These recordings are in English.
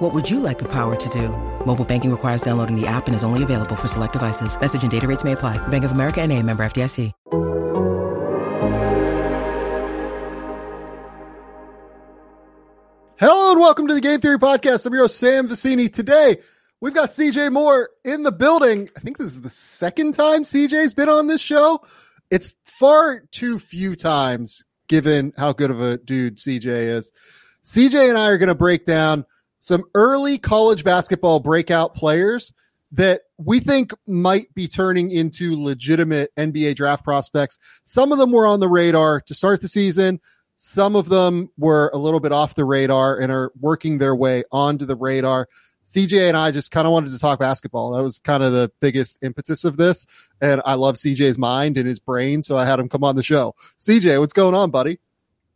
What would you like the power to do? Mobile banking requires downloading the app and is only available for select devices. Message and data rates may apply. Bank of America and a member FDIC. Hello and welcome to the Game Theory Podcast. I'm your host, Sam Vecenie. Today, we've got CJ Moore in the building. I think this is the second time CJ's been on this show. It's far too few times given how good of a dude CJ is. CJ and I are going to break down some early college basketball breakout players that we think might be turning into legitimate NBA draft prospects. Some of them were on the radar to start the season. Some of them were a little bit off the radar and are working their way onto the radar. CJ and I just kind of wanted to talk basketball. That was kind of the biggest impetus of this. And I love CJ's mind and his brain. So I had him come on the show. CJ, what's going on, buddy?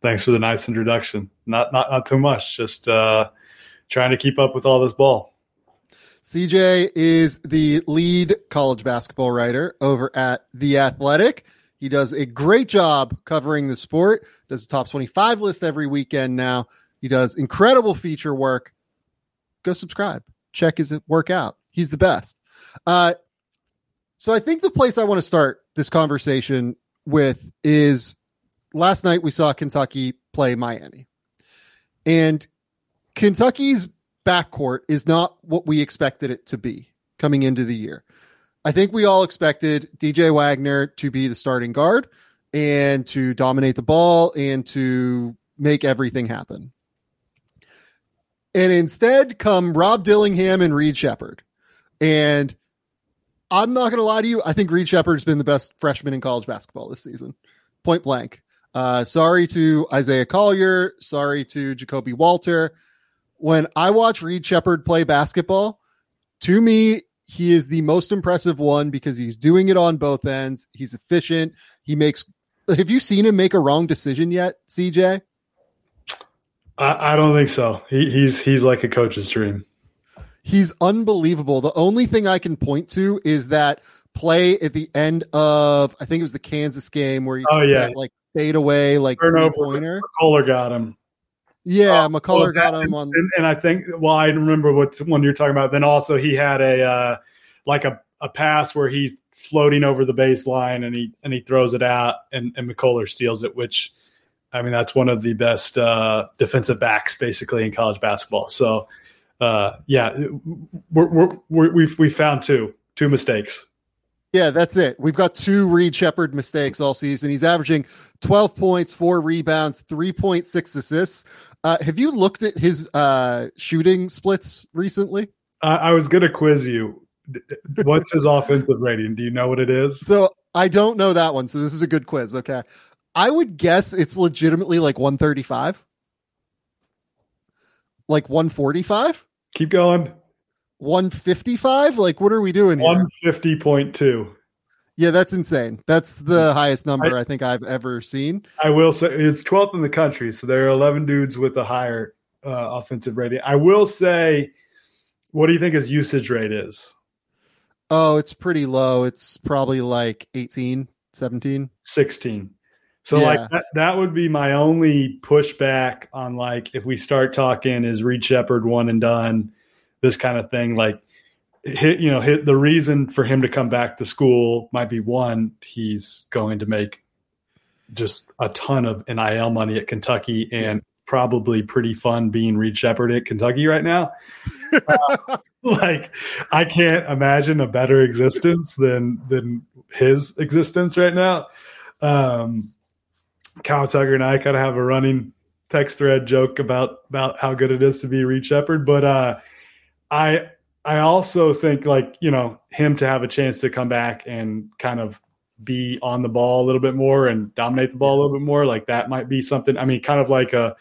Thanks for the nice introduction. Not, not, not too much. Just, uh, trying to keep up with all this ball. CJ is the lead college basketball writer over at The Athletic. He does a great job covering the sport, does a top 25 list every weekend now. He does incredible feature work. Go subscribe, check his work out. He's the best. Uh, so I think the place I want to start this conversation with is last night we saw Kentucky play Miami. And Kentucky's backcourt is not what we expected it to be coming into the year. I think we all expected DJ Wagner to be the starting guard and to dominate the ball and to make everything happen. And instead come Rob Dillingham and Reed Sheppard. And I'm not going to lie to you. I think Reed Sheppard's been the best freshman in college basketball this season, point blank. Uh, sorry to Isaiah Collier. Sorry to Ja'Kobe Walter when I watch Reed Sheppard play basketball, to me, he is the most impressive one because he's doing it on both ends. He's efficient. He makes. Have you seen him make a wrong decision yet, CJ? I, I don't think so. He, he's he's like a coach's dream. He's unbelievable. The only thing I can point to is that play at the end of I think it was the Kansas game where he oh yeah that, like fade away like turnover pointer. Kohler got him. Yeah, uh, McCullar well, got him on, and, and, I think well, I remember what one you're talking about. Then also he had a uh, like a, a pass where he's floating over the baseline and he and he throws it out, and and McCullar steals it, which I mean that's one of the best uh, defensive backs basically in college basketball. So uh, yeah, we're, we're, we're, we've we found two two mistakes. Yeah, that's it. We've got two Reed Sheppard mistakes all season. He's averaging 12 points, four rebounds, 3.6 assists. Uh, have you looked at his uh, shooting splits recently? I, I was going to quiz you. What's his offensive rating? Do you know what it is? So I don't know that one. So this is a good quiz. Okay. I would guess it's legitimately like 135, like 145. Keep going. 155? Like, what are we doing here? 150.2. Yeah, that's insane. That's the highest number I, I, think I've ever seen. I will say it's 12th in the country, so there are 11 dudes with a higher uh, offensive rating. I will say, what do you think his usage rate is? Oh, it's pretty low. It's probably like 18, 17, 16. So yeah. like that, that would be my only pushback on like if we start talking is Reed Sheppard one and done this kind of thing. Like, you know, hit, the reason for him to come back to school might be one, he's going to make just a ton of NIL money at Kentucky and probably pretty fun being Reed Sheppard at Kentucky right now. uh, like I can't imagine a better existence than than his existence right now. Um, Kyle Tucker and I kind of have a running text thread joke about about how good it is to be Reed Sheppard, but uh, I I also think like you know him to have a chance to come back and kind of be on the ball a little bit more and dominate the ball a little bit more like that might be something. I mean, kind of like a.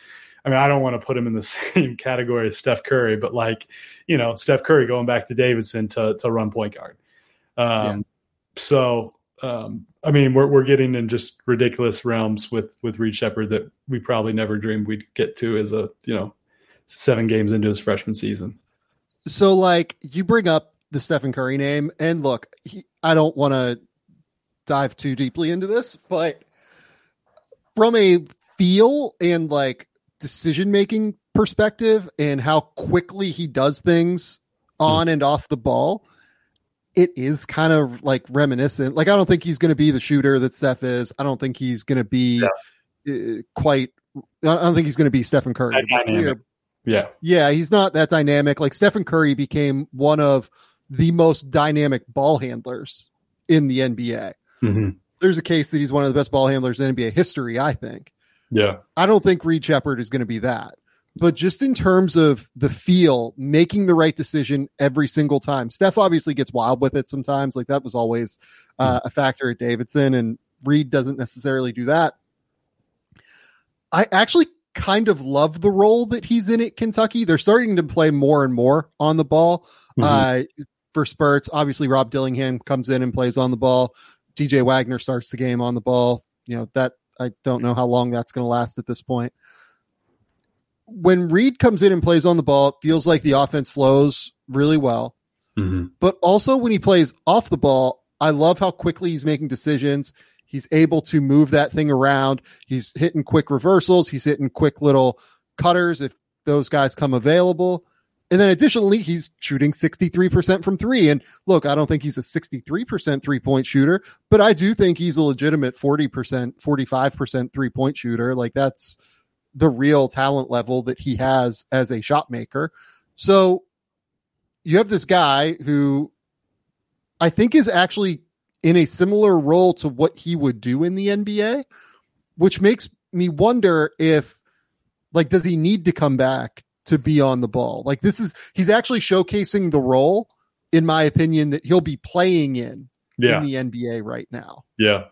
I mean, I don't want to put him in the same category as Steph Curry, but like you know, Steph Curry going back to Davidson to to run point guard. Um, yeah. So um, I mean, we're we're getting in just ridiculous realms with with Reed Sheppard that we probably never dreamed we'd get to as a you know seven games into his freshman season. So, like, you bring up the Stephen Curry name, and look, he, I don't want to dive too deeply into this, but from a feel and like decision making perspective and how quickly he does things on and off the ball, it is kind of like reminiscent. Like, I don't think he's going to be the shooter that Steph is. I don't think he's going to be yeah. uh, quite. I don't think he's going to be Stephen Curry. Yeah. Yeah, he's not that dynamic. Like Stephen Curry became one of the most dynamic ball handlers in the NBA. Mm-hmm. There's a case that he's one of the best ball handlers in NBA history, I think. Yeah. I don't think Reed Sheppard is going to be that. But just in terms of the feel, making the right decision every single time. Steph obviously gets wild with it sometimes. Like that was always uh, a factor at Davidson, and Reed doesn't necessarily do that. I actually kind of love the role that he's in at Kentucky. They're starting to play more and more on the ball. Mm-hmm. Uh, for spurts, obviously Rob Dillingham comes in and plays on the ball. DJ Wagner starts the game on the ball. You know that I don't know how long that's going to last at this point when Reed comes in and plays on the ball, it feels like the offense flows really well. Mm-hmm. But also when he plays off the ball, I love how quickly he's making decisions. He's able to move that thing around. He's hitting quick reversals. He's hitting quick little cutters if those guys come available. And then additionally, he's shooting 63% from three. And look, I don't think he's a 63% three point shooter, but I do think he's a legitimate 40%, 45% three point shooter. Like that's, the real talent level that he has as a shot maker. So you have this guy who I think is actually in a similar role to what he would do in the NBA, which makes me wonder if like does he need to come back to be on the ball? Like this is he's actually showcasing the role in my opinion that he'll be playing in yeah. in the NBA right now. Yeah.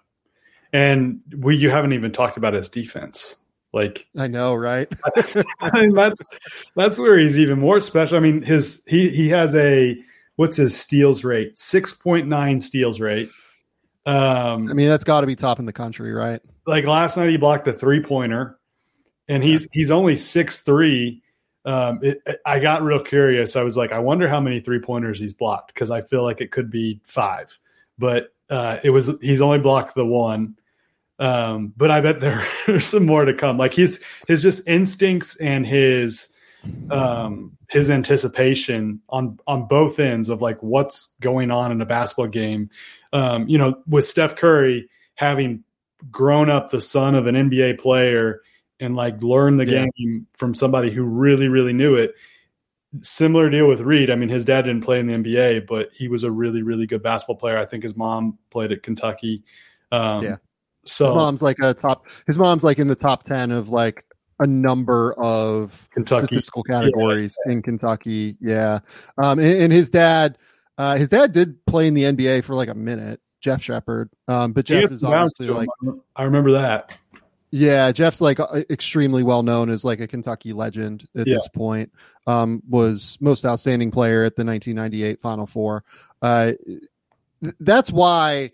And we you haven't even talked about his defense. Like I know, right? I mean, that's that's where he's even more special. I mean, his he he has a what's his steals rate? Six point nine steals rate. Um, I mean, that's got to be top in the country, right? Like last night, he blocked a three pointer, and he's he's only six three. Um, it, I got real curious. I was like, I wonder how many three pointers he's blocked because I feel like it could be five, but uh, it was he's only blocked the one. Um, but I bet there there's some more to come. Like his his just instincts and his um his anticipation on on both ends of like what's going on in a basketball game. Um, you know, with Steph Curry having grown up the son of an NBA player and like learned the yeah. game from somebody who really, really knew it. Similar deal with Reed. I mean, his dad didn't play in the NBA, but he was a really, really good basketball player. I think his mom played at Kentucky. Um, yeah. So his mom's like a top. His mom's like in the top ten of like a number of Kentucky. statistical categories yeah. in Kentucky. Yeah, um, and, and his dad, uh, his dad did play in the NBA for like a minute. Jeff Sheppard, um, but Jeff is obviously like I remember that. Yeah, Jeff's like uh, extremely well known as like a Kentucky legend at yeah. this point. Um, was most outstanding player at the 1998 Final Four. Uh, th- that's why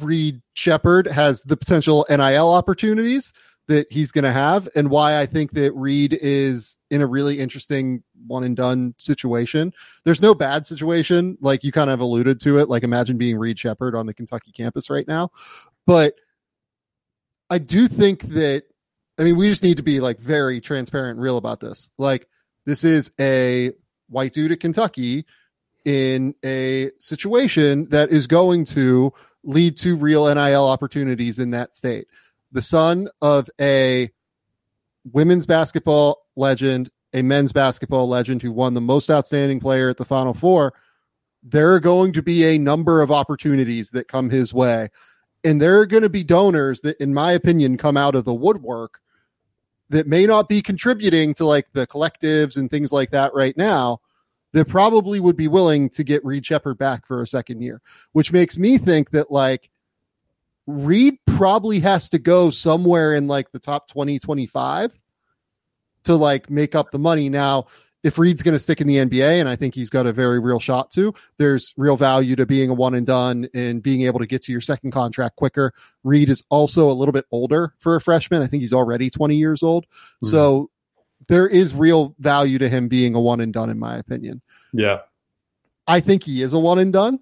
Reed Sheppard has the potential NIL opportunities that he's going to have, and why I think that Reed is in a really interesting one and done situation. There's no bad situation, like you kind of alluded to it. Like imagine being Reed Sheppard on the Kentucky campus right now, but I do think that. I mean, we just need to be like very transparent and real about this. Like, this is a white dude at Kentucky in a situation that is going to lead to real NIL opportunities in that state. The son of a women's basketball legend, a men's basketball legend who won the most outstanding player at the Final Four, there are going to be a number of opportunities that come his way. And there are going to be donors that, in my opinion, come out of the woodwork that may not be contributing to like the collectives and things like that right now that probably would be willing to get Reed Sheppard back for a second year, which makes me think that like Reed probably has to go somewhere in like the top 20, 25 to like make up the money. Now, if Reed's going to stick in the NBA, and I think he's got a very real shot to, there's real value to being a one and done and being able to get to your second contract quicker. Reed is also a little bit older for a freshman. I think he's already 20 years old. Mm-hmm. So there is real value to him being a one and done, in my opinion. Yeah. I think he is a one and done.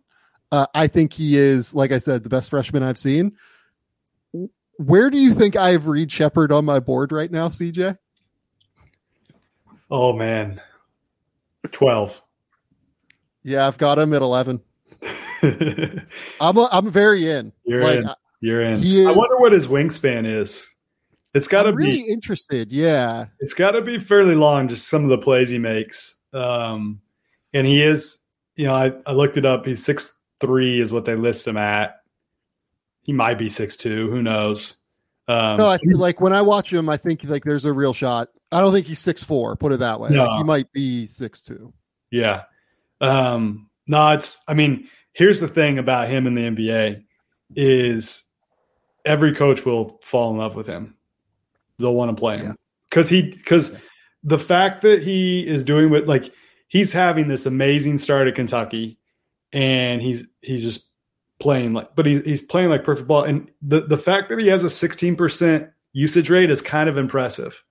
Uh, I think he is, like I said, the best freshman I've seen. Where do you think I have Reed Sheppard on my board right now, CJ? Oh man, 12. Yeah, I've got him at 11. I'm a, I'm very in. You're like, in. You're in. Is, I wonder what his wingspan is. It's got to be really interested. Yeah, it's got to be fairly long. Just some of the plays he makes, um, and he is. You know, I, I looked it up. He's six three is what they list him at. He might be six two. Who knows? Um, no, I feel like when I watch him, I think like there's a real shot I don't think he's six four. Put it that way. No. Like he might be six two. Yeah. Um, no, it's. I mean, here's the thing about him in the NBA is every coach will fall in love with him. They'll want to play him because yeah. he because yeah. the fact that he is doing what like he's having this amazing start at Kentucky, and he's he's just playing like, but he's he's playing like perfect ball, and the the fact that he has a 16 percent usage rate is kind of impressive.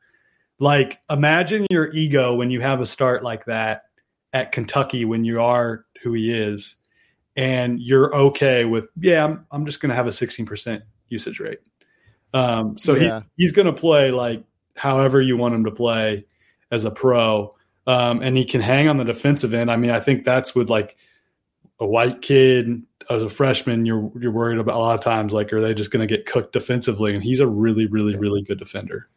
Like, imagine your ego when you have a start like that at Kentucky when you are who he is, and you're okay with, yeah, I'm, I'm just going to have a 16% usage rate. Um, so yeah. he's he's going to play like however you want him to play as a pro, um, and he can hang on the defensive end. I mean, I think that's with like a white kid as a freshman. You're you're worried about a lot of times like are they just going to get cooked defensively? And he's a really really really good defender.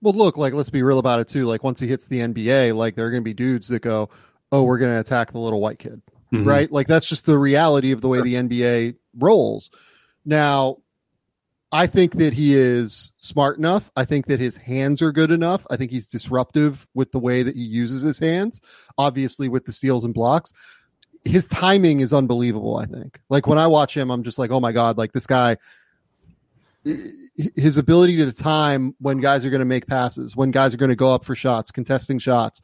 Well, look, like let's be real about it too. Like once he hits the NBA, like there are going to be dudes that go, "Oh, we're going to attack the little white kid," mm-hmm. right? Like that's just the reality of the way the NBA rolls. Now, I think that he is smart enough. I think that his hands are good enough. I think he's disruptive with the way that he uses his hands. Obviously, with the steals and blocks, his timing is unbelievable. I think. Like when I watch him, I'm just like, oh my god, like this guy his ability to time when guys are going to make passes, when guys are going to go up for shots, contesting shots,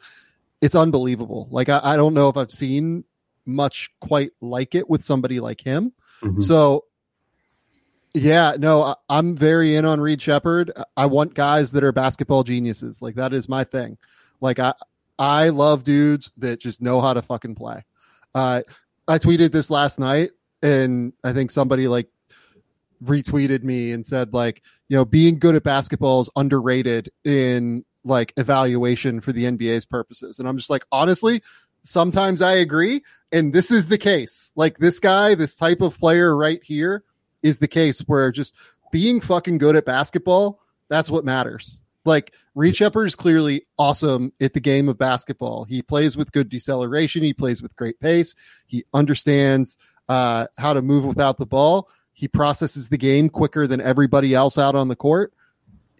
it's unbelievable. Like I, I, don't know if I've seen much quite like it with somebody like him. Mm-hmm. So yeah, no, I, I'm very in on Reed Sheppard. I want guys that are basketball geniuses. Like that is my thing. Like I I love dudes that just know how to fucking play. Uh, I tweeted this last night and I think somebody like retweeted me and said like you know being good at basketball is underrated in like evaluation for the NBA's purposes. And I'm just like honestly sometimes I agree and this is the case. Like this guy this type of player right here is the case where just being fucking good at basketball that's what matters like Reed Sheppard is clearly awesome at the game of basketball. He plays with good deceleration. He plays with great pace. He understands uh, how to move without the ball. He processes the game quicker than everybody else out on the court.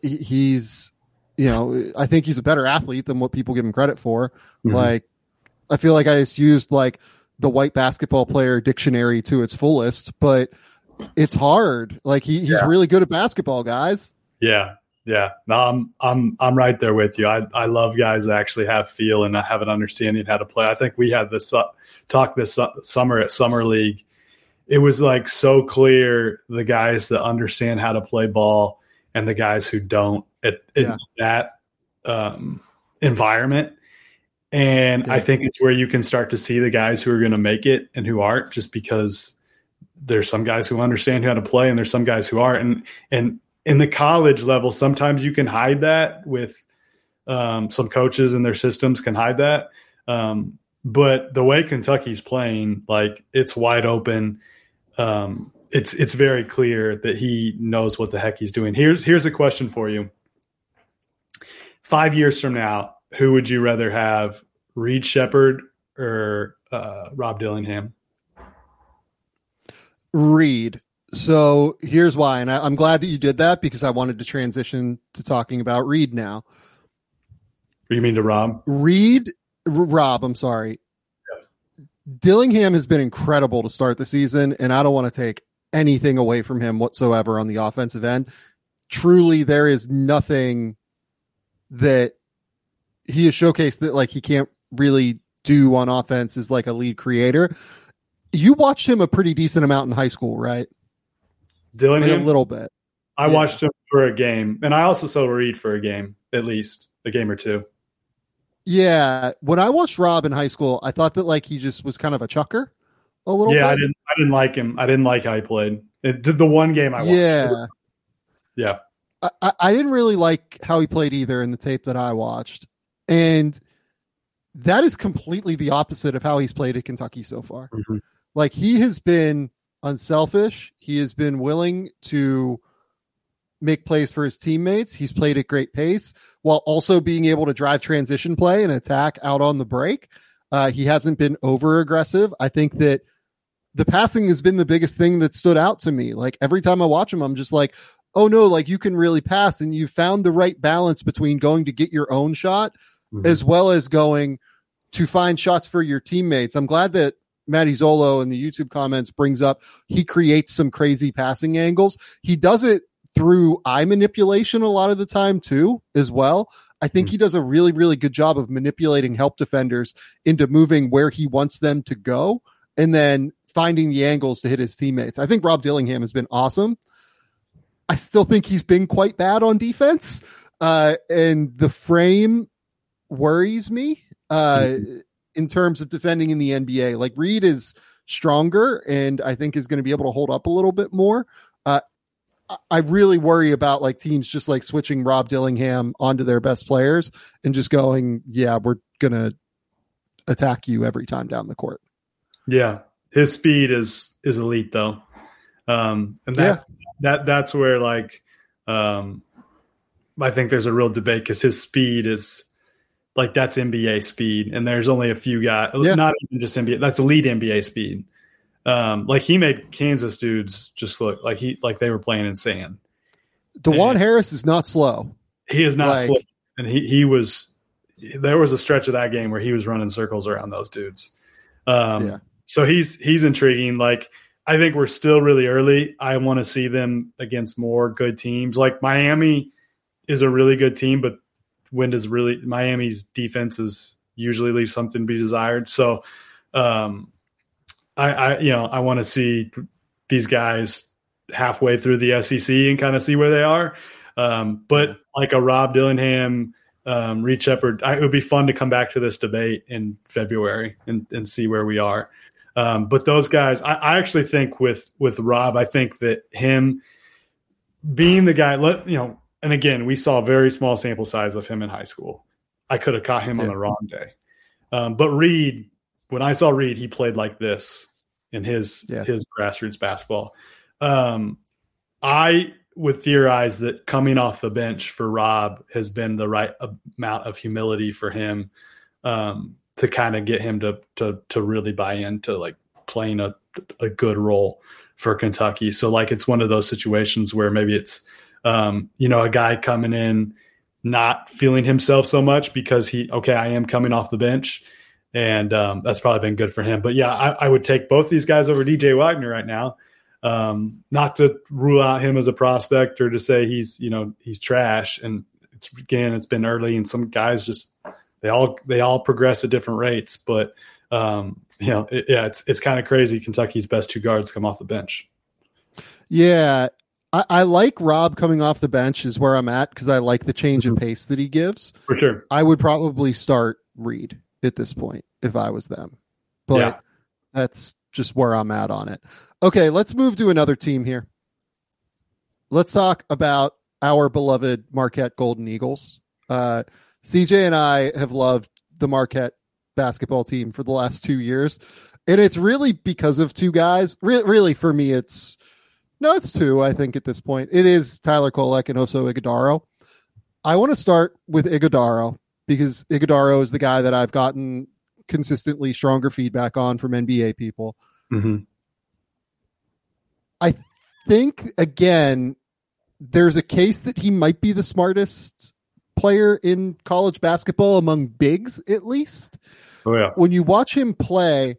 He's, you know, I think he's a better athlete than what people give him credit for. Mm-hmm. Like, I feel like I just used like the white basketball player dictionary to its fullest, but it's hard. Like he, he's yeah. really good at basketball, guys. Yeah. Yeah. No, I'm I'm I'm right there with you. I, I love guys that actually have feel and have an understanding how to play. I think we had this uh, talk this uh, summer at Summer League it was like so clear the guys that understand how to play ball and the guys who don't at, yeah. that um, environment. And yeah. I think it's where you can start to see the guys who are going to make it and who aren't, just because there's some guys who understand how to play and there's some guys who aren't. And and in the college level, sometimes you can hide that with um, some coaches and their systems can hide that. Um, but the way Kentucky's playing, like it's wide open um, it's it's very clear that he knows what the heck he's doing. Here's here's a question for you. Five years from now, who would you rather have, Reed Sheppard or uh, Rob Dillingham? Reed. So here's why, and I, am glad that you did that because I wanted to transition to talking about Reed now. You mean to Rob? Reed, Rob. I'm sorry. Dillingham has been incredible to start the season, and I don't want to take anything away from him whatsoever on the offensive end. Truly, there is nothing that he has showcased that like he can't really do on offense is like a lead creator. You watched him a pretty decent amount in high school, right? Dillingham, a little bit. I yeah. watched him for a game, and I also saw Reed for a game, at least a game or two. Yeah, when I watched Rob in high school, I thought that like he just was kind of a chucker, a little. Yeah, bit. I didn't. I didn't like him. I didn't like how he played. It did the one game I watched. Yeah, yeah. I, I didn't really like how he played either in the tape that I watched, and that is completely the opposite of how he's played at Kentucky so far. Mm-hmm. Like he has been unselfish. He has been willing to make plays for his teammates. He's played at great pace while also being able to drive transition play and attack out on the break. Uh, he hasn't been over aggressive. I think that the passing has been the biggest thing that stood out to me. Like every time I watch him, I'm just like, oh no, like you can really pass and you found the right balance between going to get your own shot mm-hmm. as well as going to find shots for your teammates. I'm glad that Matty Zolo in the YouTube comments brings up he creates some crazy passing angles. He does it through eye manipulation a lot of the time too, as well. I think mm-hmm. he does a really, really good job of manipulating help defenders into moving where he wants them to go and then finding the angles to hit his teammates. I think Rob Dillingham has been awesome. I still think he's been quite bad on defense. Uh, and the frame worries me uh, mm-hmm. In terms of defending in the NBA. Like Reed is stronger and I think is going to be able to hold up a little bit more. Uh, I really worry about like teams just like switching Rob Dillingham onto their best players and just going, yeah, we're gonna attack you every time down the court. Yeah, his speed is is elite though, um, and that yeah. that that's where like um, I think there's a real debate because his speed is like that's NBA speed, and there's only a few guys, yeah. not even just NBA. That's elite NBA speed. Um, like he made Kansas dudes just look like he like they were playing in sand. Dajuan and Harris is not slow. He is not like, slow, and he he was. There was a stretch of that game where he was running circles around those dudes. Um, yeah. So he's he's intriguing. Like I think we're still really early. I want to see them against more good teams. Like Miami is a really good team, but when does really Miami's defense is usually leave something to be desired. So um, I, I you know I want to see these guys halfway through the SEC and kind of see where they are. Um, but like a Rob Dillingham, um, Reed Sheppard, I, it would be fun to come back to this debate in February and, and see where we are. Um, but those guys, I, I, actually think with with Rob, I think that him being the guy, let you know, and again, we saw a very small sample size of him in high school. I could have caught him yeah. on the wrong day. Um, but Reed, when I saw Reed, he played like this in his yeah. his grassroots basketball. Um, I would theorize that coming off the bench for Rob has been the right amount of humility for him um, to kind of get him to to to really buy into like playing a a good role for Kentucky. So like it's one of those situations where maybe it's um, you know a guy coming in not feeling himself so much because he okay I am coming off the bench and um, that's probably been good for him. But yeah, I, I, would take both these guys over DJ Wagner right now. Um, not to rule out him as a prospect or to say he's you know he's trash. And it's again, it's been early, and some guys just they all they all progress at different rates. But um, you know, it, yeah, it's it's kind of crazy. Kentucky's best two guards come off the bench. Yeah, I, I, like Rob coming off the bench is where I'm at because I like the change mm-hmm. of pace that he gives. For sure, I would probably start Reed at this point if I was them. But yeah. that's just where I'm at on it. Okay, let's move to another team here. Let's talk about our beloved Marquette Golden Eagles. Uh, CJ and I have loved the Marquette basketball team for the last two years. And it's really because of two guys. Re- really, for me, it's no, it's two, I think, at this point. It is Tyler Kolek and Oso Ighodaro. I want to start with Ighodaro because Ighodaro is the guy that I've gotten consistently stronger feedback on from NBA people. Mm-hmm. I think again, there's a case that he might be the smartest player in college basketball among bigs, at least. Oh yeah. When you watch him play,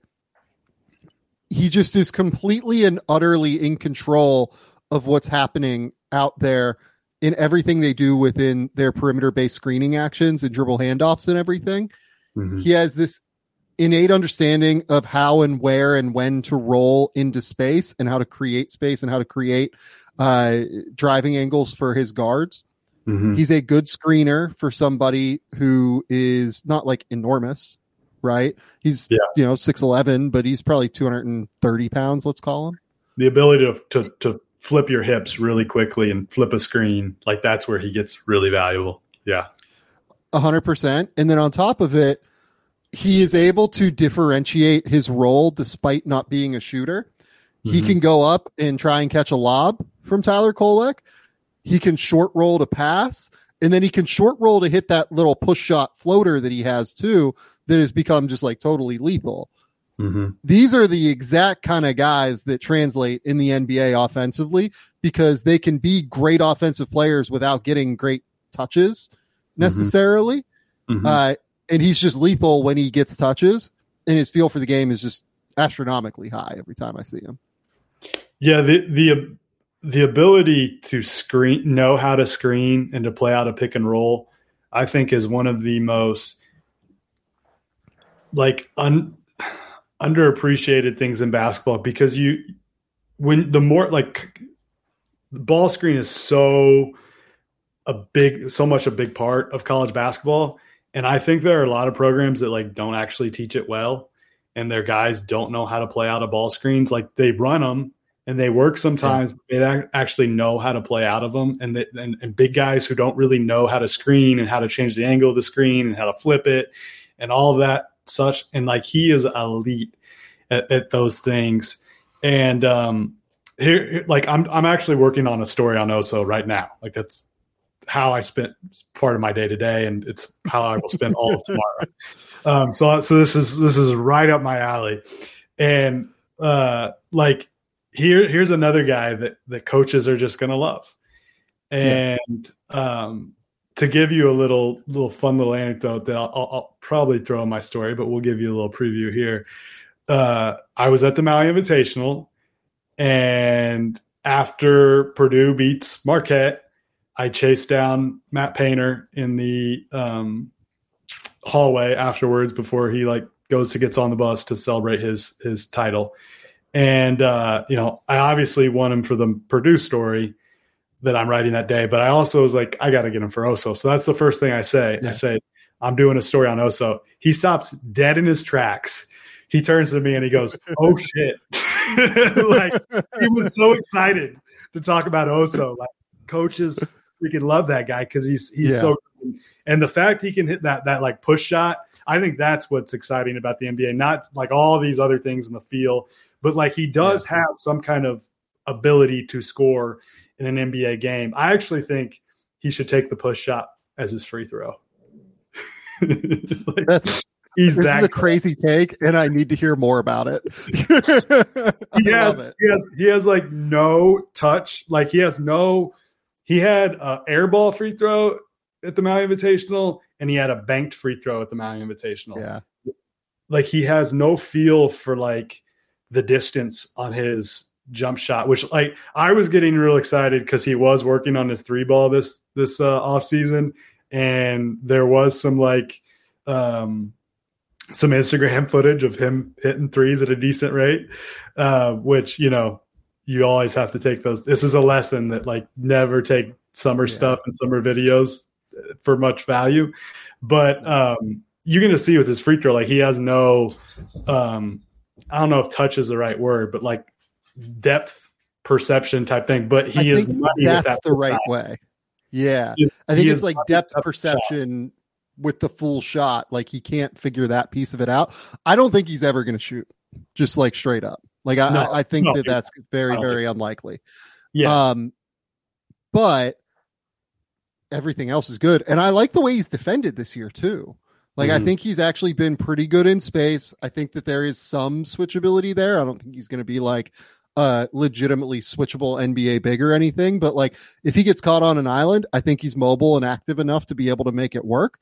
he just is completely and utterly in control of what's happening out there in everything they do within their perimeter based screening actions and dribble handoffs and everything. Mm-hmm. He has this innate understanding of how and where and when to roll into space and how to create space and how to create uh, driving angles for his guards. Mm-hmm. He's a good screener for somebody who is not like enormous, right? He's yeah. you know six eleven, but he's probably two hundred and thirty pounds. Let's call him. The ability to, to to flip your hips really quickly and flip a screen like that's where he gets really valuable. Yeah, a hundred percent. And then on top of it, he is able to differentiate his role despite not being a shooter. Mm-hmm. He can go up and try and catch a lob from Tyler Kolek. He can short roll to pass, and then he can short roll to hit that little push shot floater that he has too, that has become just like totally lethal. Mm-hmm. These are the exact kind of guys that translate in the NBA offensively because they can be great offensive players without getting great touches mm-hmm. necessarily. Mm-hmm. Uh, and he's just lethal when he gets touches, and his feel for the game is just astronomically high every time I see him. Yeah, the the the ability to screen, know how to screen, and to play out a pick and roll, I think is one of the most like un, underappreciated things in basketball because you when the more like the ball screen is so a big so much a big part of college basketball and I think there are a lot of programs that like don't actually teach it well, and their guys don't know how to play out of ball screens. Like they run them and they work sometimes, yeah. they actually know how to play out of them. And, they, and and big guys who don't really know how to screen and how to change the angle of the screen and how to flip it and all of that such. And like he is elite at, at those things. And um, here, like I'm I'm actually working on a story on Oso right now. Like that's how I spent part of my day today, and it's how I will spend all of tomorrow. Um, so, so this is this is right up my alley, and uh, like here here's another guy that that coaches are just gonna love, and yeah. um, to give you a little little fun little anecdote that I'll, I'll, probably throw in my story, but we'll give you a little preview here. Uh, I was at the Maui Invitational, and after Purdue beats Marquette I chased down Matt Painter in the um, hallway afterwards before he like goes to gets on the bus to celebrate his his title. And uh, you know, I obviously want him for the Purdue story that I'm writing that day, but I also was like, I got to get him for Oso. So that's the first thing I say. Yeah. I say, I'm doing a story on Oso. He stops dead in his tracks. He turns to me and he goes, "Oh shit!" like he was so excited to talk about Oso. Like coaches freaking love that guy because he's he's yeah. so and the fact he can hit that that like push shot, I think that's what's exciting about the NBA. Not like all these other things in the field, but like he does yeah. have some kind of ability to score in an NBA game. I actually think he should take the push shot as his free throw. like, that's this is a crazy take, and I need to hear more about it. he has, it. he has, he has like no touch, like he has no he had a airball free throw at the Maui Invitational, and he had a banked free throw at the Maui Invitational. Yeah, like he has no feel for like the distance on his jump shot, which like I was getting real excited because he was working on his three ball this this uh, off season, and there was some like um some Instagram footage of him hitting threes at a decent rate, uh, which you know you always have to take those. This is a lesson that like never take summer yeah. stuff and summer videos for much value. But um, you're going to see with his free throw, like he has no, um, I don't know if touch is the right word, but like depth perception type thing. But he I is that's that the right way. Yeah, I think it's like depth perception shot. with the full shot. Like he can't figure that piece of it out. I don't think he's ever going to shoot, just like straight up. Like I, no, I think no, that that's very, very unlikely. Yeah. Um, but everything else is good, and I like the way he's defended this year too. Like mm-hmm. I think he's actually been pretty good in space. I think that there is some switchability there. I don't think he's going to be like uh legitimately switchable NBA big or anything, but like if he gets caught on an island, I think he's mobile and active enough to be able to make it work.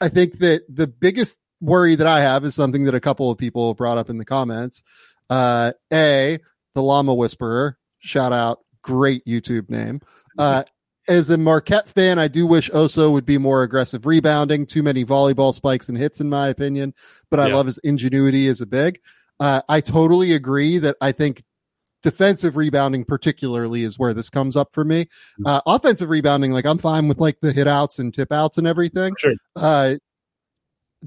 I think that the biggest worry that I have is something that a couple of people brought up in the comments, uh, A, the Llama Whisperer, shout out, great YouTube name. Uh, as a Marquette fan, I do wish Oso would be more aggressive rebounding. Too many volleyball spikes and hits, in my opinion. But I yeah. love his ingenuity as a big. Uh, I totally agree that I think defensive rebounding, particularly, is where this comes up for me. Mm-hmm. Uh, offensive rebounding, like I'm fine with like the hit outs and tip outs and everything. Sure. Uh,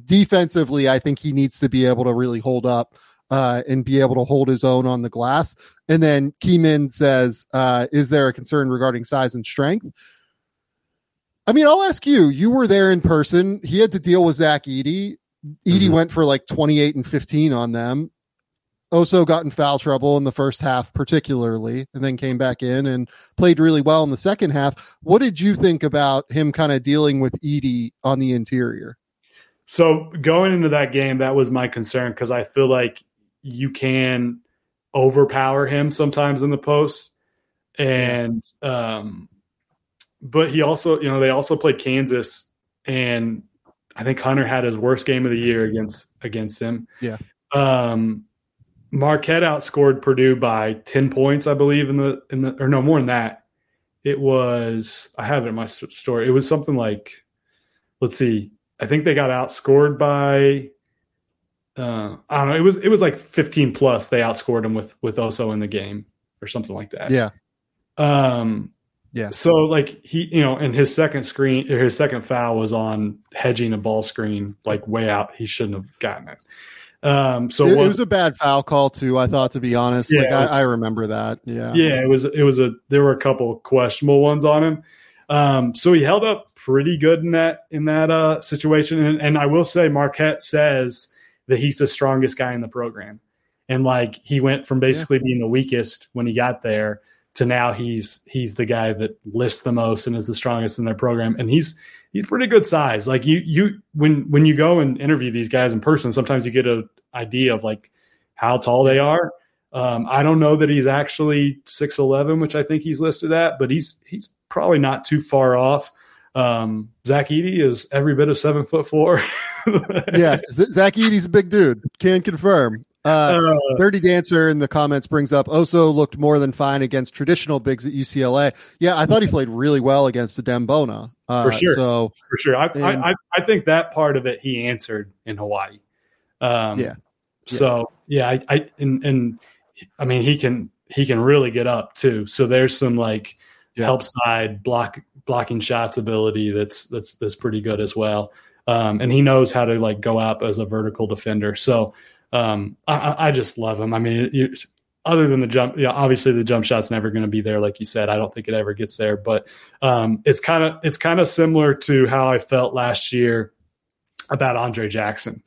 defensively, I think he needs to be able to really hold up uh, and be able to hold his own on the glass. And then Keeman says, uh, Is there a concern regarding size and strength? I mean, I'll ask you. You were there in person. He had to deal with Zach Edey. Edey mm-hmm. went for like 28 and 15 on them. Oso got in foul trouble in the first half, particularly, and then came back in and played really well in the second half. What did you think about him kind of dealing with Edey on the interior? So going into that game, that was my concern because I feel like you can overpower him sometimes in the post, and um, but he also, you know, they also played Kansas, and I think Hunter had his worst game of the year against against him. Yeah. Um, Marquette outscored Purdue by 10 points, I believe, in the in the or no more than that. It was I have it in my story. It was something like, let's see, I think they got outscored by uh, I don't know. It was it was like 15 plus. They outscored them with with Oso in the game or something like that. Yeah. Um. Yeah. So like he, you know, and his second screen, his second foul was on hedging a ball screen, like way out. He shouldn't have gotten it. Um, so it, it, was, a bad foul call too. I thought, to be honest, yeah, like was, I, I, remember that. Yeah, yeah, it was. It was a. There were a couple questionable ones on him. Um, so he held up pretty good in that in that uh, situation. And, and I will say, Marquette says that he's the strongest guy in the program, and like he went from basically yeah. being the weakest when he got there to now he's he's the guy that lifts the most and is the strongest in their program. And he's he's pretty good size. Like you you when when you go and interview these guys in person, sometimes you get an idea of like how tall they are. Um, I don't know that he's actually six eleven, which I think he's listed at, but he's he's probably not too far off. Um, Zach Edey is every bit of seven foot four. yeah, Zach Edey's a big dude. Can confirm. Uh, uh, Dirty Dancer in the comments brings up Oso looked more than fine against traditional bigs at UCLA. Yeah, I thought he played really well against Adem Bona. Uh, for sure. So for sure, I, and, I, I think that part of it he answered in Hawaii. Um, yeah. So yeah, I, I and, and I mean he can he can really get up too. So there's some like yeah. help side block blocking shots ability that's that's that's pretty good as well. Um, and he knows how to like go up as a vertical defender. So um, I, I, just love him. I mean, you, other than the jump, yeah, obviously the jump shot's never going to be there, like you said. I don't think it ever gets there, but um, it's kind of it's kind of similar to how I felt last year about Andre Jackson.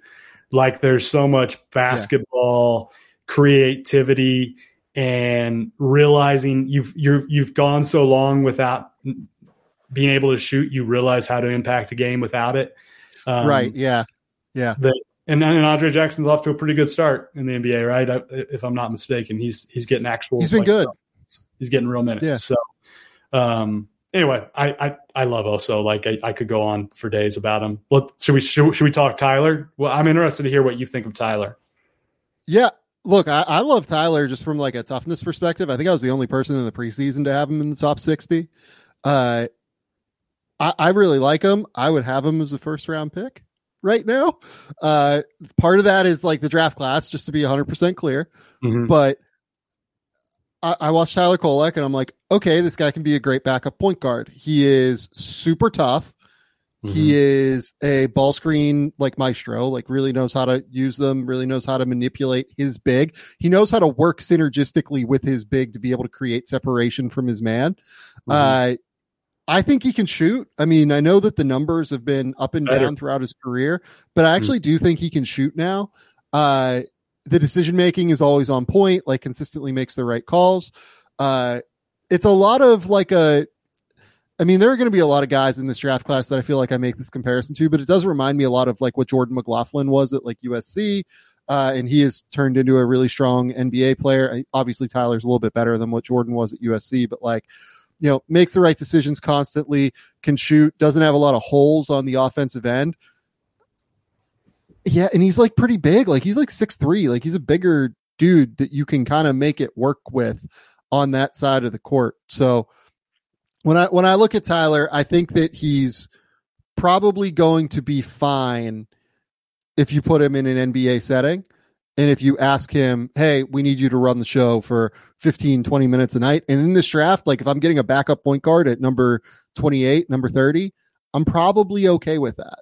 Like there's so much basketball yeah. creativity and realizing you've you've you've gone so long without being able to shoot, you realize how to impact the game without it. Um, right. Yeah. Yeah. That and, and Andre Jackson's off to a pretty good start in the NBA, right? I, if I'm not mistaken, he's he's getting actual. He's been like, good. He's getting real minutes. Yeah. So, um, anyway, I I, I love Oso. Like I, I could go on for days about him. What should we should, should we talk Tyler? Well, I'm interested to hear what you think of Tyler. Yeah, look, I, I, love Tyler just from like a toughness perspective. I think I was the only person in the preseason to have him in the top 60. Uh, I, I really like him. I would have him as a first round pick right now. Uh, part of that is like the draft class, just to be 100% clear. Mm-hmm. But I, I watched Tyler Kolek and I'm like, okay, this guy can be a great backup point guard. He is super tough. Mm-hmm. He is a ball screen like maestro, like really knows how to use them, really knows how to manipulate his big. He knows how to work synergistically with his big to be able to create separation from his man. Mm-hmm. Uh, I think he can shoot. I mean, I know that the numbers have been up and Better. down throughout his career, but I hmm. actually do think he can shoot now. Uh, the decision making is always on point, like consistently makes the right calls. Uh, it's a lot of like a, I mean, there are going to be a lot of guys in this draft class that I feel like I make this comparison to, but it does remind me a lot of like what Jordan McLaughlin was at like USC. Uh, and he has turned into a really strong NBA player. Obviously, Tyler's a little bit better than what Jordan was at USC, but like, you know, makes the right decisions constantly, can shoot, doesn't have a lot of holes on the offensive end. Yeah, and he's like pretty big. Like he's like six three. Like he's a bigger dude that you can kind of make it work with on that side of the court. So when I when I look at Tyler, I think that he's probably going to be fine if you put him in an NBA setting. And if you ask him, hey, we need you to run the show for 15, 20 minutes a night. And in this draft, like if I'm getting a backup point guard at number 28, number 30, I'm probably okay with that.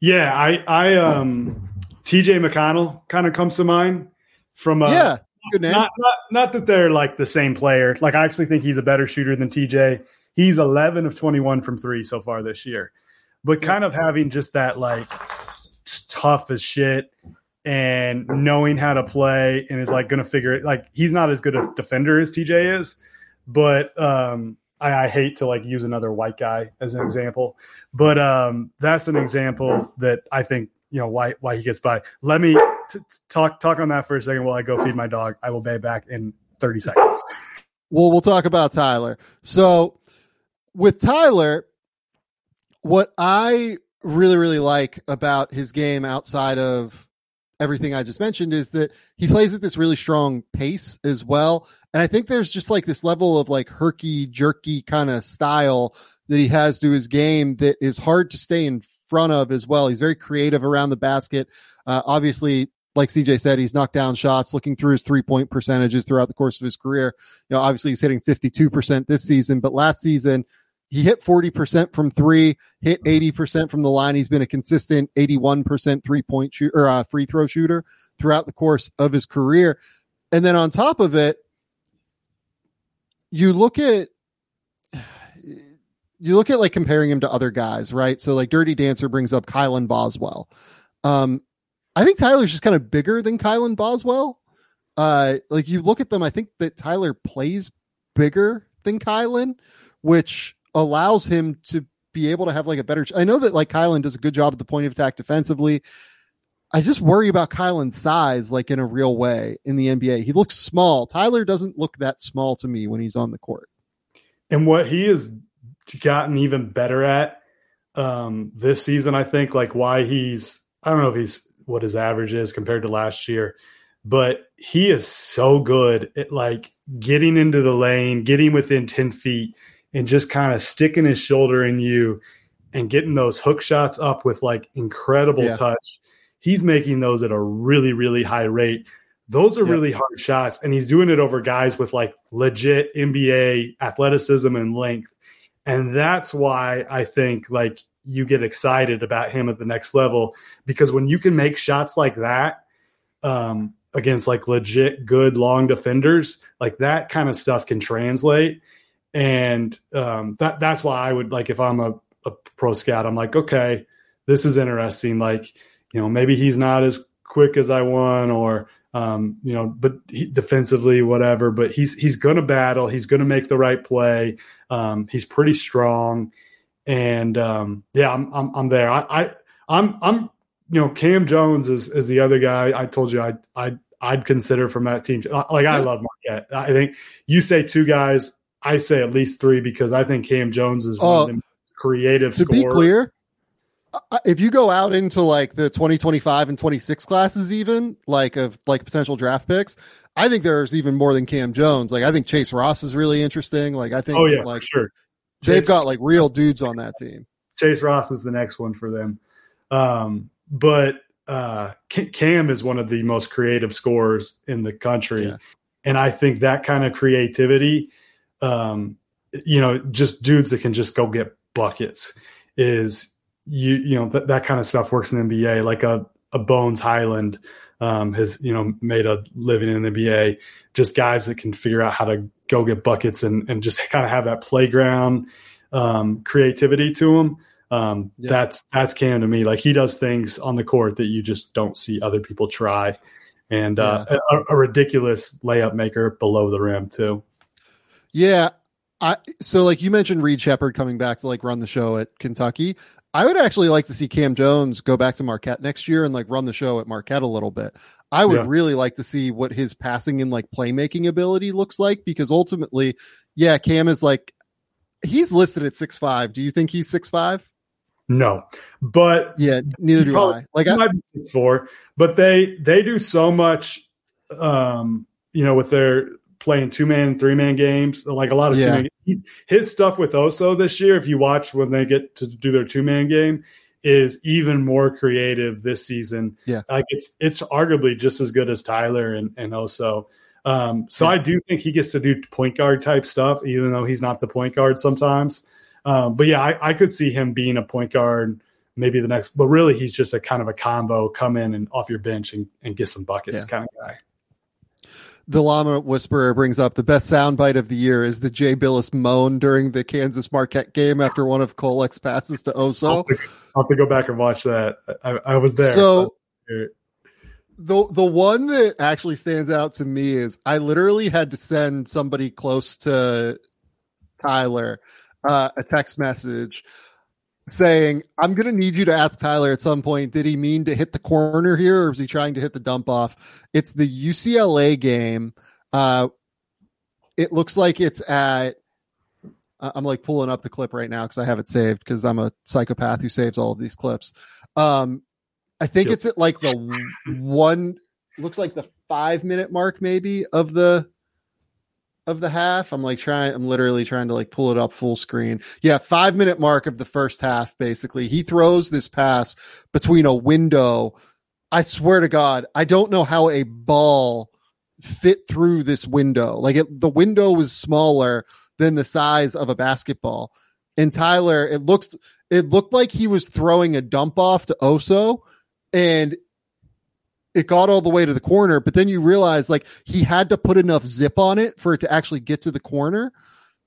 Yeah, I, I, um, TJ McConnell kind of comes to mind from, uh, yeah, good name. Not, not, not that they're like the same player. Like I actually think he's a better shooter than TJ. He's 11 of 21 from three so far this year, but kind of having just that like tough as shit and knowing how to play and is like going to figure it. Like he's not as good a defender as TJ is, but um, I, I, hate to like use another white guy as an example, but um, that's an example that I think you know why why he gets by. Let me t- talk talk on that for a second while I go feed my dog. I will be back in thirty seconds. Well, we'll talk about Tyler. So with Tyler, what I really really like about his game outside of everything I just mentioned is that he plays at this really strong pace as well. And I think there's just like this level of like herky jerky kind of style that he has to his game that is hard to stay in front of as well. He's very creative around the basket. Uh, obviously, like CJ said, he's knocked down shots looking through his three point percentages throughout the course of his career. You know, obviously he's hitting 52% this season, but last season he hit 40% from three, hit 80% from the line. He's been a consistent 81% three point shoot or uh, free throw shooter throughout the course of his career. And then on top of it, you look at you look at like comparing him to other guys, right? So like Dirty Dancer brings up Kylan Boswell. Um, I think Tyler's just kind of bigger than Kylan Boswell. Uh, like you look at them, I think that Tyler plays bigger than Kylan, which allows him to be able to have like a better. I know that like Kylan does a good job at the point of attack defensively. I just worry about Kylan's size, like in a real way in the NBA. He looks small. Tyler doesn't look that small to me when he's on the court. And what he has gotten even better at um, this season, I think, like why he's, I don't know if he's what his average is compared to last year, but he is so good at like getting into the lane, getting within 10 feet, and just kind of sticking his shoulder in you and getting those hook shots up with like incredible yeah. touch. He's making those at a really, really high rate. Those are really hard shots, and he's doing it over guys with like legit NBA athleticism and length. And that's why I think like you get excited about him at the next level because when you can make shots like that um, against like legit good long defenders, like that kind of stuff can translate and um, that that's why I would like if I'm a, a pro scout, I'm like, okay, this is interesting. Like, you know, maybe he's not as quick as I want, or um, you know, but he, defensively, whatever. But he's he's going to battle. He's going to make the right play. Um, he's pretty strong, and um, yeah, I'm I'm, I'm there. I, I I'm I'm you know Kam Jones is is the other guy. I told you I I I'd consider from that team. Like I love Marquette. I think you say two guys. I say at least three because I think Kam Jones is one of the creative. To scorers. be clear, if you go out into like the 2025 and 26 classes, even like of like potential draft picks, I think there's even more than Kam Jones. Like I think Chase Ross is really interesting. Like I think, oh yeah, like sure, they've Chase, got like real dudes on that team. Chase Ross is the next one for them, um, but uh, Kam is one of the most creative scorers in the country, yeah. and I think that kind of creativity um, you know, just dudes that can just go get buckets is you you know that that kind of stuff works in the NBA. Like a a Bones Hyland um, has you know made a living in the NBA. Just guys that can figure out how to go get buckets and and just kind of have that playground um, creativity to them. Um, yeah. That's that's Kam to me. Like he does things on the court that you just don't see other people try, and uh, yeah. a, a ridiculous layup maker below the rim too. Yeah. I so like you mentioned Reed Sheppard coming back to like run the show at Kentucky. I would actually like to see Kam Jones go back to Marquette next year and like run the show at Marquette a little bit. I would yeah. really like to see what his passing and like playmaking ability looks like because ultimately, yeah, Kam is like he's listed at six five. Do you think he's six five? No, but yeah, neither do I. Like I might be six four, but they they do so much, um, you know, with their playing two man, three man games, like a lot of Yeah. two man. His stuff with Oso this year, if you watch when they get to do their two man game, is even more creative this season. Yeah. like it's it's arguably just as good as Tyler and and Oso. Um, so I do think he gets to do point guard type stuff, even though he's not the point guard sometimes. Um, but yeah, I, I could see him being a point guard maybe the next, but really he's just a kind of a combo, come in and off your bench and, and get some buckets Yeah. kind of guy. The Llama Whisperer brings up the best soundbite of the year is the Jay Bilas moan during the Kansas Marquette game after one of Kolek's passes to I'll, Oso. have to, I'll have to go back and watch that. I, I was there. So so- the the one that actually stands out to me is I literally had to send somebody close to Tyler uh, a text message saying, "I'm going to need you to ask Tyler at some point. Did he mean to hit the corner here, or was he trying to hit the dump off?" It's the UCLA game. Uh, it looks like it's at. I'm like pulling up the clip right now because I have it saved because I'm a psychopath who saves all of these clips. Um, I think Yep. it's at like the one looks like the five minute mark maybe of the of the half. I'm like trying I'm literally trying to like pull it up full screen. Yeah, five minute mark of the first half, basically. He throws this pass between a window. I swear to God, I don't know how a ball fit through this window. Like it the window was smaller than the size of a basketball. And Tyler, it looked, it looked like he was throwing a dump off to Oso and it got all the way to the corner, but then you realize like he had to put enough zip on it for it to actually get to the corner.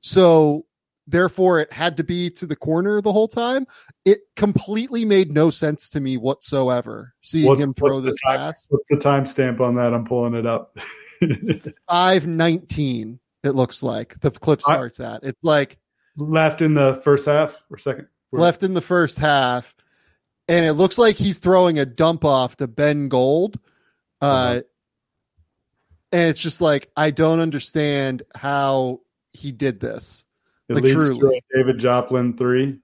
So therefore it had to be to the corner the whole time. It completely made no sense to me whatsoever seeing what- him throw what's the this time- pass. What's the timestamp on that? I'm pulling it up. 519 it looks like the clip I- starts at. It's like Left in the first half or second? left in the first half, and it looks like he's throwing a dump off to Ben Gold. Uh, Uh-huh. And it's just like I don't understand how he did this. It like, leads truly. to a David Joplin three.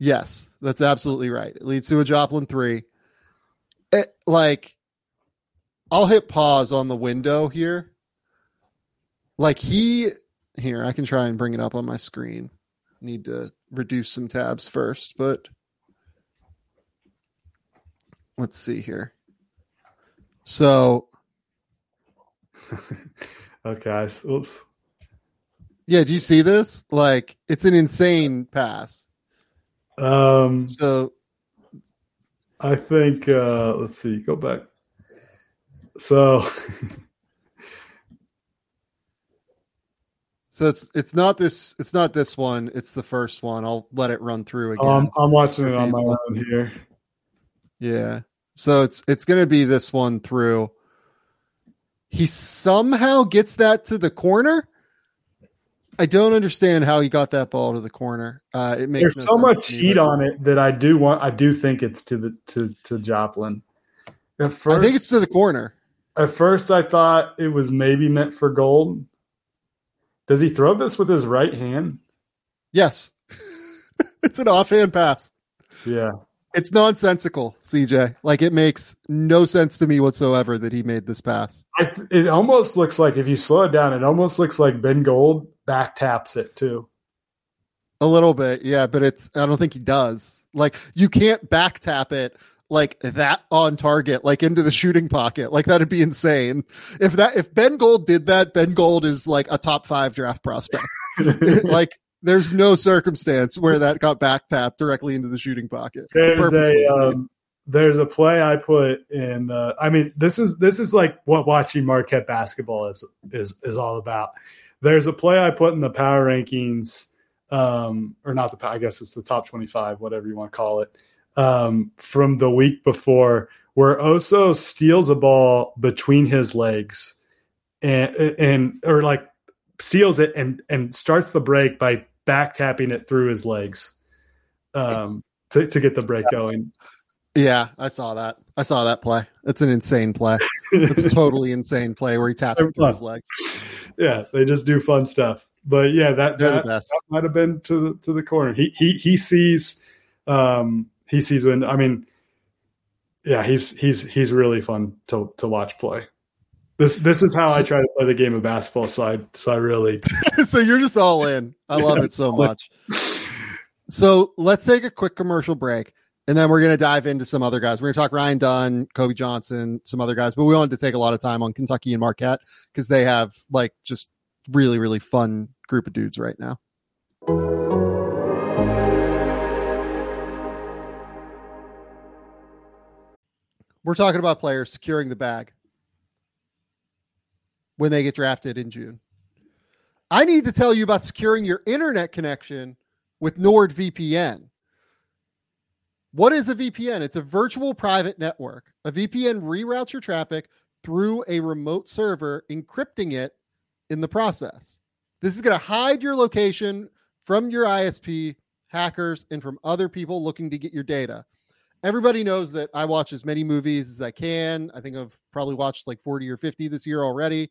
Yes, that's absolutely right. It leads to a Joplin three. It, like, I'll hit pause on the window here. Like he here, I can try and bring it up on my screen. Need to reduce some tabs first, but let's see here. So Okay. I s- Oops. yeah, do you see this? Like it's an insane pass. Um, So I think uh let's see, go back. So so it's it's not this it's not this one, it's the first one. I'll let it run through again. um, I'm watching it on my own here. Yeah. So it's it's going to be this one through. He somehow gets that to the corner. I don't understand how he got that ball to the corner. Uh, it makes There's no so sense much to me, heat but on it that I do want I do think it's to the to to Joplin. At first, I think it's to the corner. at first I thought it was maybe meant for gold. Does he throw this with his right hand? Yes, it's an offhand pass. Yeah. It's nonsensical, CJ. Like it makes no sense to me whatsoever that he made this pass. I, it almost looks like if you slow it down, it almost looks like Ben Gold back taps it too. A little bit, yeah, but it's I don't think he does. Like you can't back tap it like that on target, like into the shooting pocket. Like that'd be insane. If that if Ben Gold did that, Ben Gold is like a top five draft prospect. like there's no circumstance where that got back tapped directly into the shooting pocket. There's a um, there's a play I put in. Uh, I mean, this is this is like what watching Marquette basketball is is is all about. There's a play I put in the power rankings, um, or not the. I guess it's the top 25, whatever you want to call it, um, from the week before, where Oso steals a ball between his legs, and and or like steals it and and starts the break by back tapping it through his legs. Um, to, to get the break going. yeah, I saw that. I saw that play. It's an insane play. It's a totally insane play where he taps it through his legs. yeah, they just do fun stuff. But yeah, that that, best. that might have been to the to the corner. He he he sees um he sees when I mean yeah, he's he's he's really fun to to watch play. This this is how so, I try to play the game of basketball. So I so I really so you're just all in. I love yeah. it so much. So let's take a quick commercial break. And then we're going to dive into some other guys. We're going to talk Ryan Dunn, Kobe Johnson, some other guys, but we wanted to take a lot of time on Kentucky and Marquette because they have like just really, really fun group of dudes right now. We're talking about players securing the bag when they get drafted in June. I need to tell you about securing your internet connection with NordVPN. What is a VPN? It's a virtual private network. A VPN reroutes your traffic through a remote server, encrypting it in the process. This is going to hide your location from your ISP, hackers, and from other people looking to get your data. Everybody knows that I watch as many movies as I can. I think I've probably watched like 40 or 50 this year already.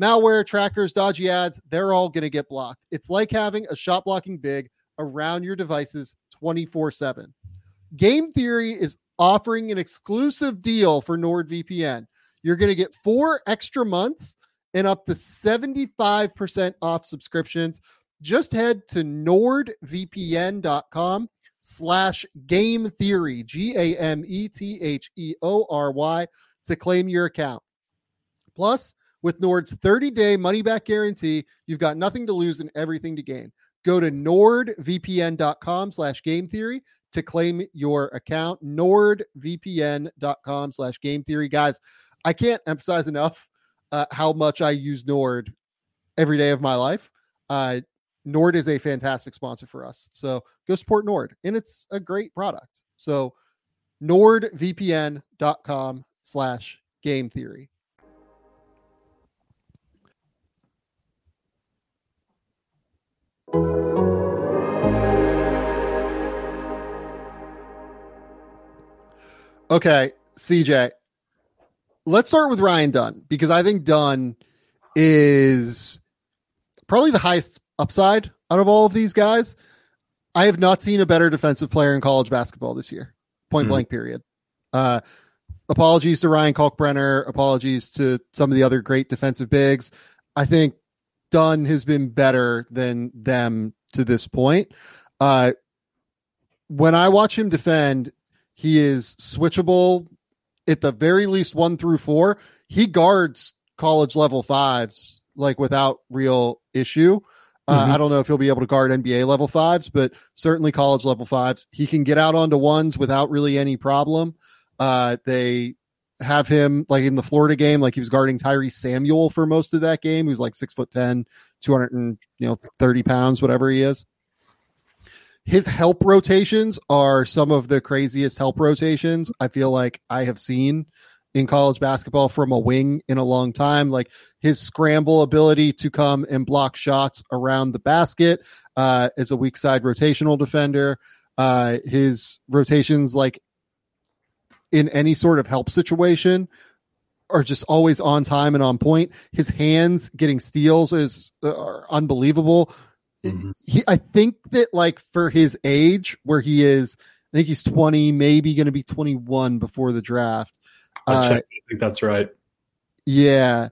malware trackers, dodgy ads, they're all going to get blocked. It's like having a shot blocking big around your devices 24 7. Game Theory is offering an exclusive deal for NordVPN. You're going to get four extra months and up to 75% off subscriptions. Just head to nordvpn.com slash game theory, G A M E T H E O R Y, to claim your account. Plus, with Nord's 30 day money back guarantee, you've got nothing to lose and everything to gain. Go to nordvpn.com slash game theory to claim your account. Nordvpn.com slash game theory. Guys, I can't emphasize enough uh, how much I use Nord every day of my life. Uh, Nord is a fantastic sponsor for us. So go support Nord, and it's a great product. So nordvpn.com slash game theory. Okay, CJ. Let's start with Ryan Dunn because I think Dunn is probably the highest upside out of all of these guys. I have not seen a better defensive player in college basketball this year. Point mm-hmm. blank period. Uh, apologies to Ryan Kalkbrenner. Apologies to some of the other great defensive bigs. I think Dunn has been better than them to this point. Uh, when I watch him defend, he is switchable at the very least one through four. He guards college level fives like without real issue. Uh, mm-hmm. I don't know if he'll be able to guard NBA level fives, but certainly college level fives. He can get out onto ones without really any problem. Uh, they have him like in the Florida game, like he was guarding Tyrese Samuel for most of that game. He was like six foot 10, 200 and, you know, 30 pounds, whatever he is. His help rotations are some of the craziest help rotations I feel like I have seen in college basketball from a wing in a long time. Like his scramble ability to come and block shots around the basket uh, a weak side rotational defender. Uh, his rotations, like in any sort of help situation are just always on time and on point. His hands getting steals is uh, unbelievable. Mm-hmm. He, I think that like for his age, where he is, I think he's twenty, maybe going to be twenty one before the draft. Uh, I think that's right. Yeah,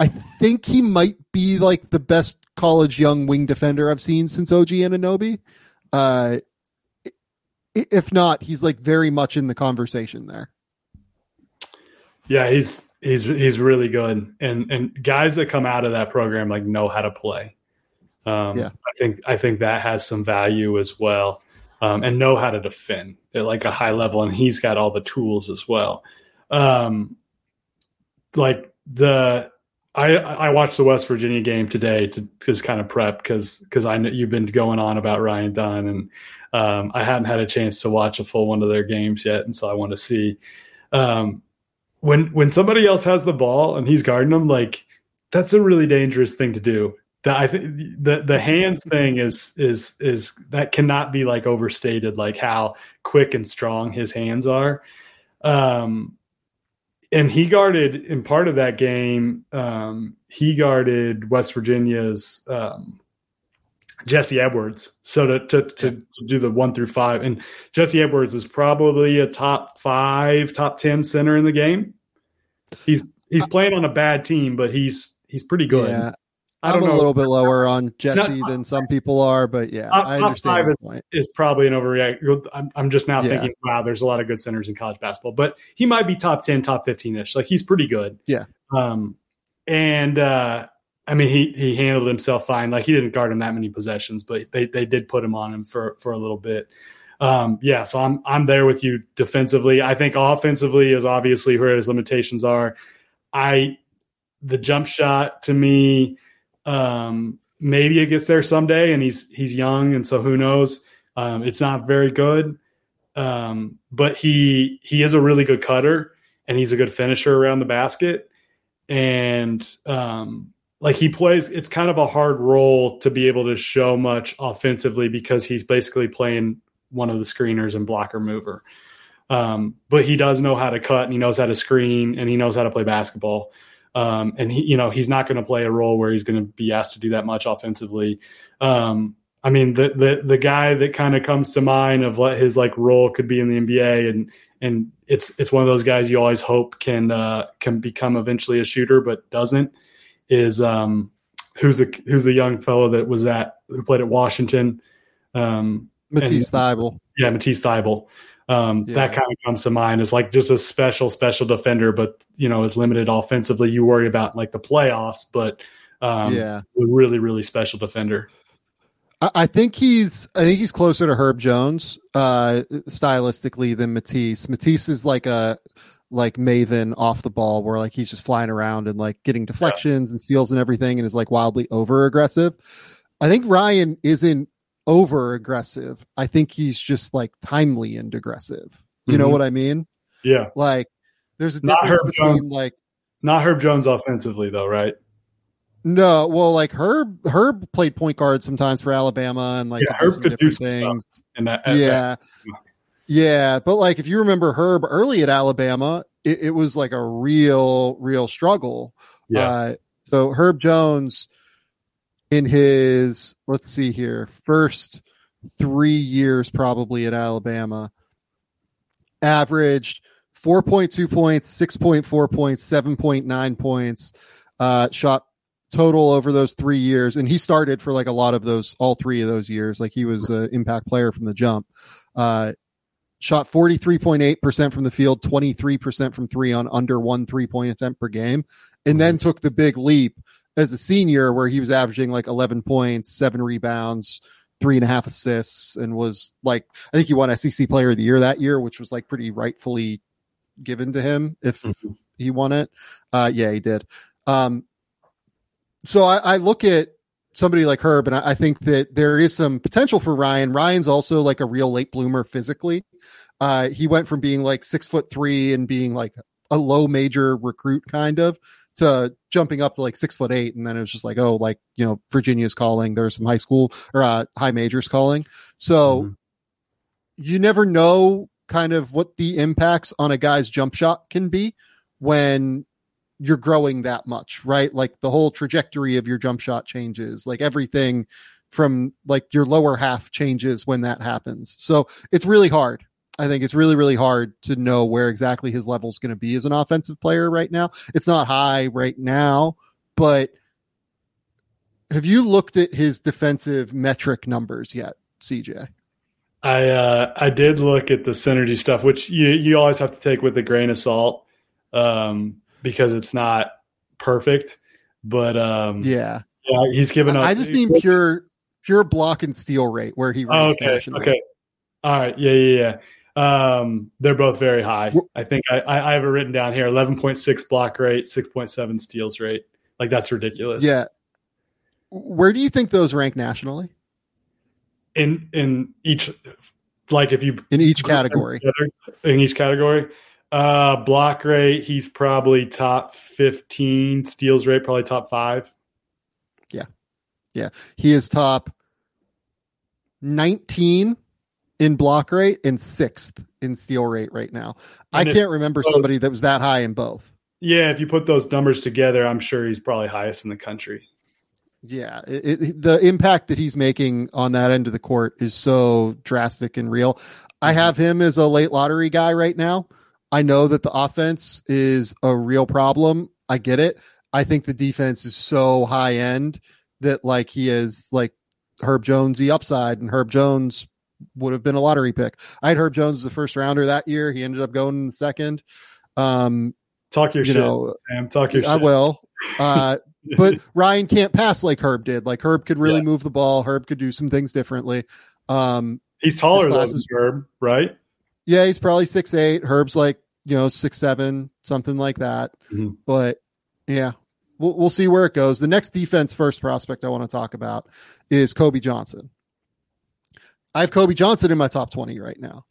I think he might be like the best college young wing defender I've seen since OG Anunoby. Uh, if not, he's like very much in the conversation there. Yeah, he's he's he's really good, and and guys that come out of that program like know how to play. Um, yeah. I think I think that has some value as well, um, and know how to defend at like a high level, and he's got all the tools as well. Um, like the I I watched the West Virginia game today to just kind of prep because because I know you've been going on about Ryan Dunn and um, I hadn't had a chance to watch a full one of their games yet, and so I want to see um, when when somebody else has the ball and he's guarding them. Like that's a really dangerous thing to do. That I think the the hands thing is is is that cannot be like overstated. Like how quick and strong his hands are. Um, and he guarded in part of that game. Um, he guarded West Virginia's um, Jesse Edwards. So to, to, to, to, do the one through five, and Jesse Edwards is probably a top five, top ten center in the game. He's he's playing on a bad team, but he's he's pretty good. Yeah. I am a little bit lower on Jesse than some people are, but yeah, top, I understand. Top is, is, probably an overreact. I'm, I'm just now yeah. thinking, wow, there's a lot of good centers in college basketball, but he might be top ten, top fifteen ish. Like he's pretty good. Yeah. Um, and uh, I mean, he he handled himself fine. Like he didn't guard him that many possessions, but they they did put him on him for for a little bit. Um, yeah, so I'm I'm there with you defensively. I think offensively is obviously where his limitations are. I the jump shot to me, um, maybe it gets there someday, and he's he's young, and so who knows? Um, it's not very good, um, but he he is a really good cutter, and he's a good finisher around the basket, and um, like he plays it's kind of a hard role to be able to show much offensively because he's basically playing one of the screeners and blocker mover. Um, but he does know how to cut and he knows how to screen and he knows how to play basketball. Um, and he you know he's not going to play a role where he's going to be asked to do that much offensively. Um, i mean the the, the guy that kind of comes to mind of what his like role could be in the nba and and it's it's one of those guys you always hope can uh, can become eventually a shooter but doesn't is um, who's the who's the young fellow that was at who played at Washington. Um, Matisse Thybulle. Yeah, Matisse Thybulle. Um, yeah. That kind of comes to mind as like just a special, special defender, but you know, is limited offensively. You worry about like the playoffs, but um, yeah, a really, really special defender. I think he's I think he's closer to Herb Jones uh, stylistically than Matisse. Matisse is like a like Maven off the ball where like he's just flying around and like getting deflections yeah. and steals and everything and is like wildly over aggressive. I think Ryan isn't over aggressive. I think he's just like timely and aggressive. You mm-hmm. know what I mean? Yeah. Like there's a difference between Jones. like not Herb Jones offensively though, right? No, well, like Herb, Herb played point guard sometimes for Alabama, and like yeah, Herb could do things. In that, yeah, that. Yeah, but like if you remember Herb early at Alabama, it, it was like a real, real struggle. Yeah. Uh, so Herb Jones, in his let's see here, first three years probably at Alabama, averaged 4.2 points, 6.4 points, 7.9 points, uh, shot total over those three years. And he started for like a lot of those, all three of those years. Like he was an impact player from the jump. Uh, shot 43.8% from the field, 23% from three on under one three point attempt per game, and then took the big leap as a senior where he was averaging like 11 points, seven rebounds, three and a half assists, and was like, I think he won SEC player of the year that year, which was like pretty rightfully given to him if mm-hmm. he won it. Uh, yeah, he did. Um, so I, I look at somebody like Herb, and I, I, think that there is some potential for Ryan. Ryan's also like a real late bloomer physically. Uh, he went from being like six foot three and being like a low major recruit kind of to jumping up to like six foot eight. And then it was just like, oh, like, you know, Virginia's calling. There's some high school or uh, high majors calling. So mm-hmm. you never know kind of what the impacts on a guy's jump shot can be when you're growing that much, right? Like the whole trajectory of your jump shot changes, like everything from like your lower half changes when that happens. So it's really hard. I think it's really, really hard to know where exactly his level is going to be as an offensive player right now. It's not high right now, but have you looked at his defensive metric numbers yet, CJ? I uh, I did look at the synergy stuff, which you you always have to take with a grain of salt. Um, because it's not perfect. But um, yeah, yeah, he's given up. I just mean pure pure block and steal rate where he ranks okay, nationally. Okay. All right. Yeah, yeah, yeah. Um, they're both very high. I think I, I have it written down here: eleven point six block rate, six point seven steals rate. Like that's ridiculous. Yeah. Where do you think those rank nationally? In in each, like if you in each category, in each category, uh, block rate, he's probably top fifteen. Steals rate, probably top five. Yeah, yeah, he is top nineteen in block rate and sixth in steal rate right now. And I can't remember both, somebody that was that high in both. Yeah, if you put those numbers together, I'm sure he's probably highest in the country. Yeah, it, it, the impact that he's making on that end of the court is so drastic and real. I mm-hmm. have him as a late lottery guy right now. I know that the offense is a real problem. I get it. I think the defense is so high end that like he is like Herb Jonesy upside, and Herb Jones would have been a lottery pick. I had Herb Jones as a first rounder that year. He ended up going in the second. Um, Talk your you shit, know, Sam. Talk your I shit. will. Uh, but Ryan can't pass like Herb did. Like Herb could really yeah. move the ball. Herb could do some things differently. Um, he's taller than Herb, right? Yeah, he's probably six eight. Herb's like you know six seven, something like that. Mm-hmm. But yeah, we'll we'll see where it goes. The next defense first prospect I want to talk about is Kobe Johnson. I have Kobe Johnson in my top twenty right now.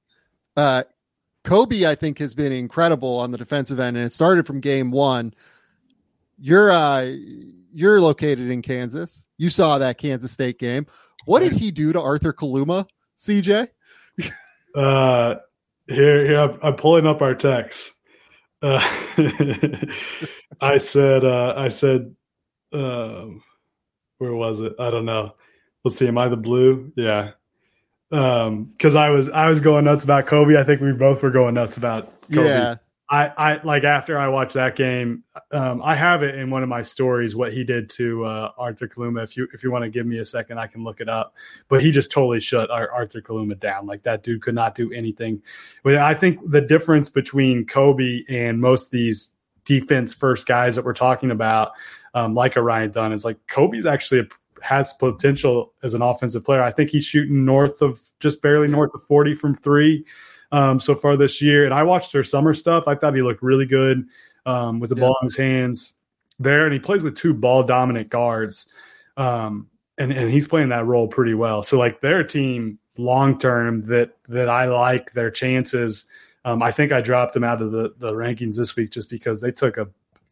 Uh, Kobe, I think, has been incredible on the defensive end, and it started from game one. You're uh, you're located in Kansas. You saw that Kansas State game. What did he do to Arthur Kaluma, CJ? uh, here, here, I'm, I'm pulling up our text. Uh, I said, uh, I said, um, where was it? I don't know. Let's see. Am I the blue? Yeah um because i was i was going nuts about kobe i think we both were going nuts about kobe. yeah i i like after i watched that game um i have it in one of my stories what he did to uh arthur kaluma. If you if you want to give me a second i can look it up. But he just totally shut arthur kaluma down. Like that dude could not do anything. But i think the difference between kobe and most of these defense first guys that we're talking about um, like a ryan dunn is like kobe's actually a has potential as an offensive player. I think he's shooting north of just barely north of 40 from three um, so far this year. And I watched their summer stuff. I thought he looked really good um, with the yeah. ball in his hands there. And he plays with two ball dominant guards. Um, and, and he's playing that role pretty well. So like their team long term that that I like their chances. Um, I think I dropped them out of the, the rankings this week just because they took a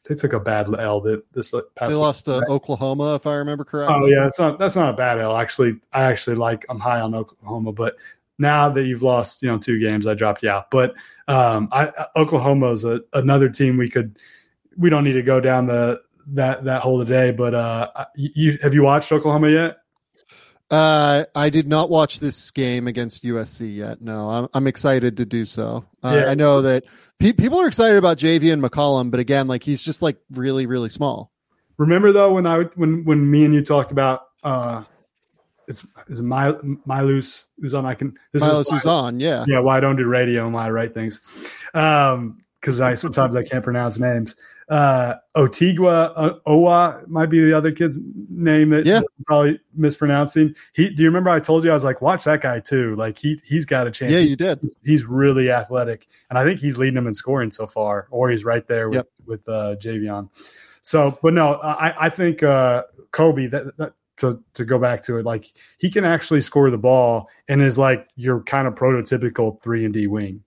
they took a bad L that this past. They lost to Oklahoma, if I remember correctly. Oh yeah, that's not that's not a bad L. Actually, I actually like I'm high on Oklahoma, but now that you've lost you know two games, I dropped you out. But um, I, Oklahoma is a, another team we could we don't need to go down the that that whole day. But uh, you have you watched Oklahoma yet? Uh, I did not watch this game against USC yet. No, I'm, I'm excited to do so. Uh, yeah. I know that pe- people are excited about JV and McCollum, but again, like he's just like really, really small. Remember though when I when when me and you talked about uh, is My Milus who's on? I can this who's on, yeah, yeah. Why I don't do radio and why I write things, um, because I sometimes I can't pronounce names uh, Otigua uh, Owa might be the other kid's name that yeah. probably mispronouncing. He, do you remember I told you I was like, watch that guy too. Like he he's got a chance. Yeah, you did. He's, he's really athletic, and I think he's leading them in scoring so far, or he's right there with yep. with uh, Javian. So, but no, I I think uh, Kobe that, that to to go back to it, like he can actually score the ball and is like your kind of prototypical three and D wing.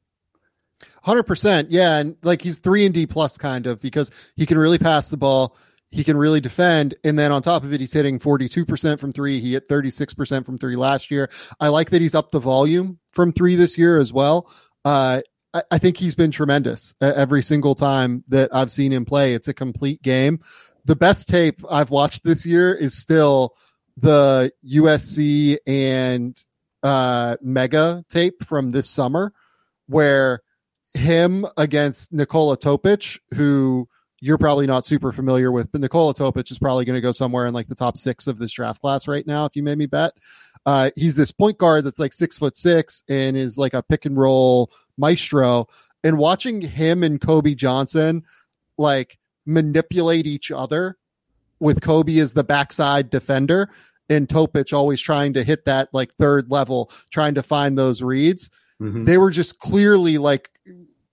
Hundred percent, yeah, and like he's three and D plus kind of because he can really pass the ball, he can really defend, and then on top of it, he's hitting forty two percent from three. He hit thirty six percent from three last year. I like that he's up the volume from three this year as well. Uh, I, I think he's been tremendous every single time that I've seen him play. It's a complete game. The best tape I've watched this year is still the USC and uh, Mega tape from this summer, where him against Nikola Topic, who you're probably not super familiar with, but Nikola Topic is probably going to go somewhere in like the top six of this draft class right now, if you made me bet. Uh, he's this point guard that's like six foot six and is like a pick and roll maestro. And watching him and Kobe Johnson like manipulate each other with Kobe as the backside defender and Topic always trying to hit that like third level, trying to find those reads. Mm-hmm. They were just clearly like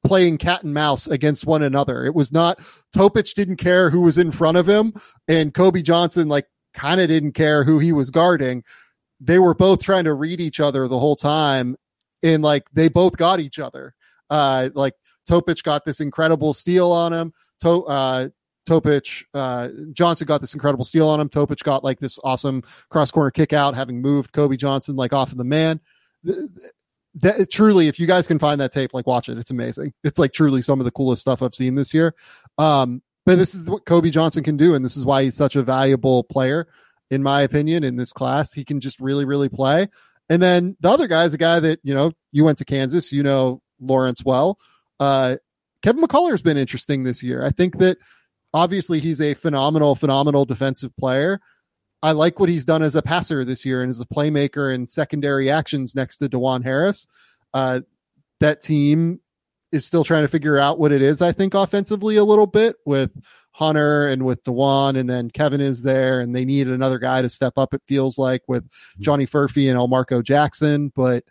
playing cat and mouse against one another. It was not Topic didn't care who was in front of him and Kobe Johnson like kind of didn't care who he was guarding. They were both trying to read each other the whole time and like they both got each other. Uh like Topic got this incredible steal on him. To, uh Topic, uh, Johnson got this incredible steal on him. Topic got like this awesome cross corner kick out, having moved Kobe Johnson like off of the man. That truly, if you guys can find that tape, like watch it. It's amazing. It's like truly some of the coolest stuff I've seen this year. Um, but this is what Kobe Johnson can do, and this is why he's such a valuable player, in my opinion, in this class. He can just really, really play. And then the other guy is a guy that you know you went to Kansas, you know Lawrence well. Uh, Kevin McCullar's been interesting this year. I think that obviously he's a phenomenal, phenomenal defensive player. I like what he's done as a passer this year and as a playmaker in secondary actions next to Dajuan Harris. Uh, that team is still trying to figure out what it is, I think, offensively a little bit with Hunter and with Dajuan, and then Kevin is there, and they need another guy to step up, it feels like, with mm-hmm. Johnny Furphy and Elmarko Jackson. But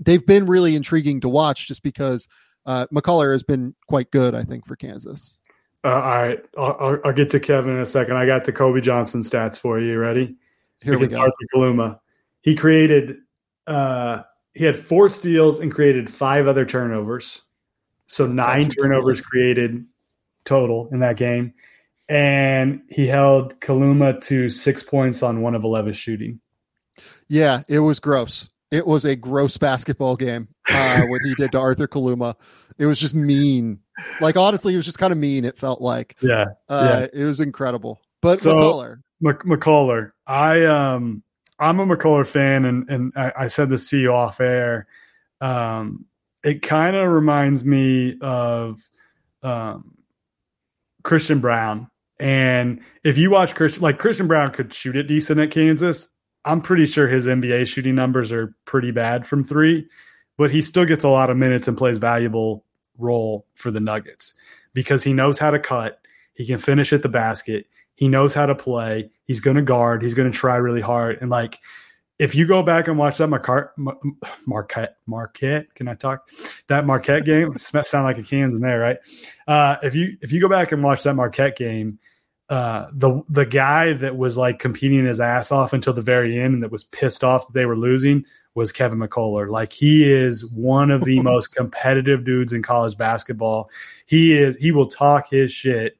they've been really intriguing to watch just because uh, McCullar has been quite good, I think, for Kansas. Uh, all right, I'll, I'll, get to Kevin in a second. I got the Kobe Johnson stats for you. Ready? Here Against we go. Arthur Kaluma. He created. Uh, he had four steals and created five other turnovers. So nine turnovers created total in that game, and he held Kaluma to six points on one of eleven shooting. Yeah, it was gross. It was a gross basketball game uh, what he did to Arthur Kaluma. It was just mean. Like honestly, it was just kind of mean. It felt like. Yeah. Uh, yeah. It was incredible. But so, McCullar. McCullar. I um I'm a McCullar fan, and and I, I said this to you off air. Um, it kind of reminds me of um, Christian Braun. And if you watch Christian, like Christian Braun could shoot it decent at Kansas. I'm pretty sure his NBA shooting numbers are pretty bad from three, but he still gets a lot of minutes and plays valuable role for the Nuggets because he knows how to cut. He can finish at the basket. He knows how to play. He's going to guard. He's going to try really hard. And like, if you go back and watch that Marquette, Marquette, Marquette, can I talk? That Marquette game sound like a cans in there, right? Uh, if you if you go back and watch that Marquette game, uh, the the guy that was like competing his ass off until the very end and that was pissed off that they were losing was Kevin McCullar. Like he is one of the most competitive dudes in college basketball. He is he will talk his shit.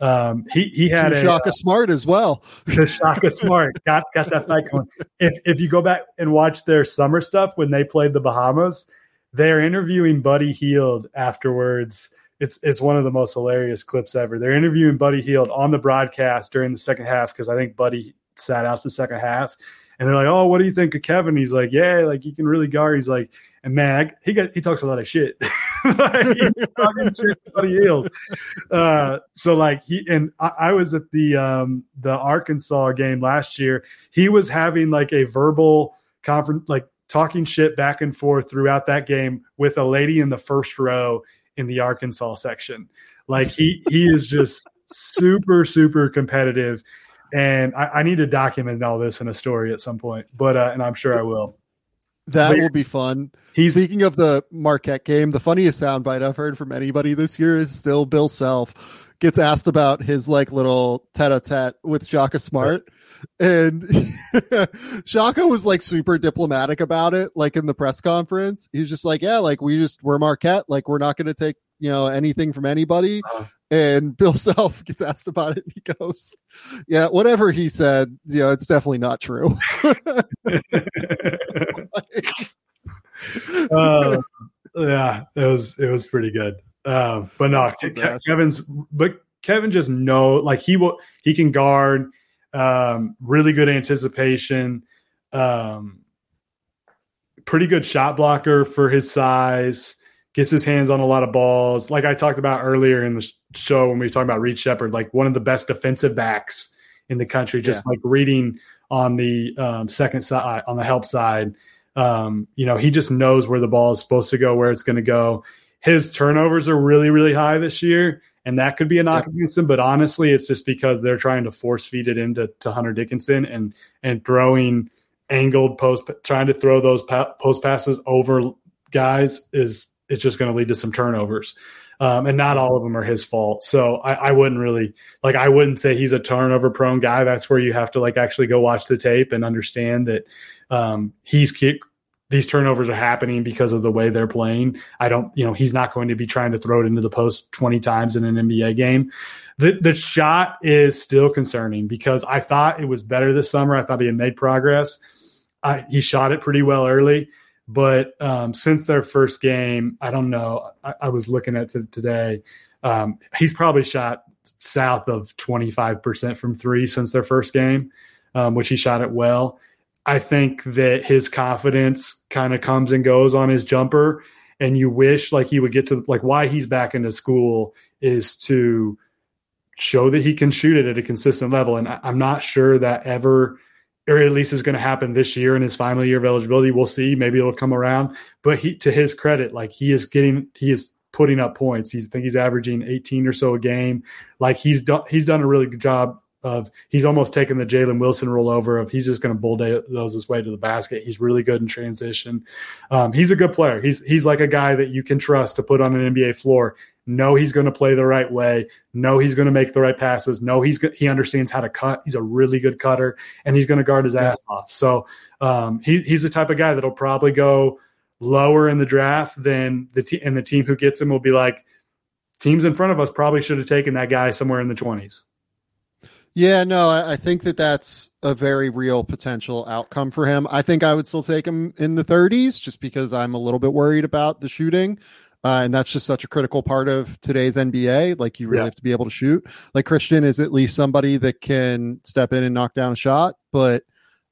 Um, he he had a, Shaka uh, Smart as well. The Shaka Smart got got that fight going. If if you go back and watch their summer stuff when they played the Bahamas, they're interviewing Buddy Hield afterwards it's it's one of the most hilarious clips ever. They're interviewing Buddy Hield on the broadcast during the second half because I think Buddy sat out the second half, and they're like, "Oh, what do you think of Kevin?" He's like, "Yeah, like he can really guard." He's like, "And man, he got he talks a lot of shit." talking shit Buddy Hield. Uh, so like he and I, I was at the um, the Arkansas game last year. He was having like a verbal conference, like talking shit back and forth throughout that game with a lady in the first row in the Arkansas section. Like he he is just super super competitive, and I, I, need to document all this in a story at some point. But uh, and I'm sure I will. That but will be fun. He's speaking of the Marquette game. The funniest soundbite I've heard from anybody this year is still Bill Self gets asked about his like little tete-a-tete with Shaka Smart. And Shaka was like super diplomatic about it, like in the press conference. He was just like, Yeah, like we just we're Marquette, like we're not gonna take, you know, anything from anybody. Uh-huh. And Bill Self gets asked about it and he goes, Yeah, whatever he said, you know, it's definitely not true. uh, yeah, it was it was pretty good. Uh, but no, Ke- Kevin's but Kevin just know like he will he can guard um, really good anticipation, um, pretty good shot blocker for his size. Gets his hands on a lot of balls. Like I talked about earlier in the show when we were talking about Reed Sheppard, like one of the best defensive backs in the country. Just yeah. like reading on the um, second side, on the help side, um, you know, he just knows where the ball is supposed to go, where it's going to go his turnovers are really, really high this year. and that could be a knock yep. against him. But honestly, it's just because they're trying to force feed it into to Hunter Dickinson and and throwing angled post, trying to throw those pa- post passes over guys is is just going to lead to some turnovers. Um, and not all of them are his fault. So I, I, wouldn't really like I wouldn't say he's a turnover prone guy. That's where you have to like actually go watch the tape and understand that um, he's kick these turnovers are happening because of the way they're playing. I don't, you know, he's not going to be trying to throw it into the post 20 times in an NBA game. The the shot is still concerning because I thought it was better this summer. I thought he had made progress. I, he shot it pretty well early, but um, since their first game, I don't know. I, I was looking at it today. Um, he's probably shot south of 25% from three since their first game, um, which he shot it well. I think that his confidence kind of comes and goes on his jumper, and you wish like he would get to like why he's back into school is to show that he can shoot it at a consistent level. And I, I'm not sure that ever, at least is going to happen this year in his final year of eligibility. We'll see. Maybe it'll come around. But he, to his credit, like he is getting, he is putting up points. He's, I think he's averaging 18 or so a game. Like he's done, he's done a really good job of he's almost taken the Jalen Wilson rollover of he's just going to bulldoze his way to the basket. He's really good in transition. Um, he's a good player. He's he's like a guy that you can trust to put on an NBA floor. Know he's going to play the right way. Know he's going to make the right passes. Know he's he understands how to cut. He's a really good cutter, and he's going to guard his yeah. ass off. So um, he, he's the type of guy that'll probably go lower in the draft than the team, and the team who gets him will be like teams in front of us probably should have taken that guy somewhere in the twenties. Yeah, no, I, I, think that that's a very real potential outcome for him. I think I would still take him in the 30s just because I'm a little bit worried about the shooting. Uh, and that's just such a critical part of today's NBA. Like you really yeah. have to be able to shoot. Like Christian is at least somebody that can step in and knock down a shot. But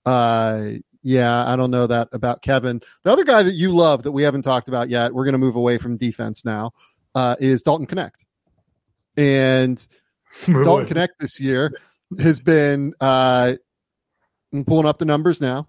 uh, yeah, I don't know that about Kevin. The other guy that you love that we haven't talked about yet, we're going to move away from defense now, uh, is Dalton Knecht. And Dalton Knecht this year has been uh, I'm pulling up the numbers now.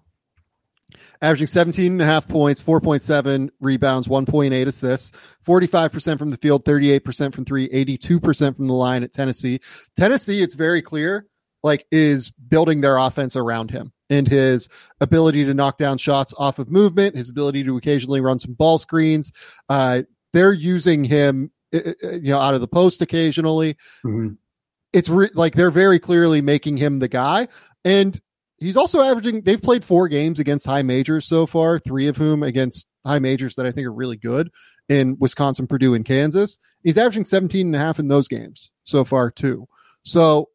Averaging 17 and a half points, 4.7 rebounds, 1.8 assists, 45% from the field, 38% from three, 82% from the line at Tennessee. Tennessee, it's very clear, like, is building their offense around him and his ability to knock down shots off of movement, his ability to occasionally run some ball screens. Uh, they're using him, uh, uh, you know, out of the post occasionally. Mm-hmm it's re- like they're very clearly making him the guy. And he's also averaging, they've played four games against high majors so far, three of whom against high majors that I think are really good in Wisconsin, Purdue, and Kansas. He's averaging 17 and a half in those games so far, too. So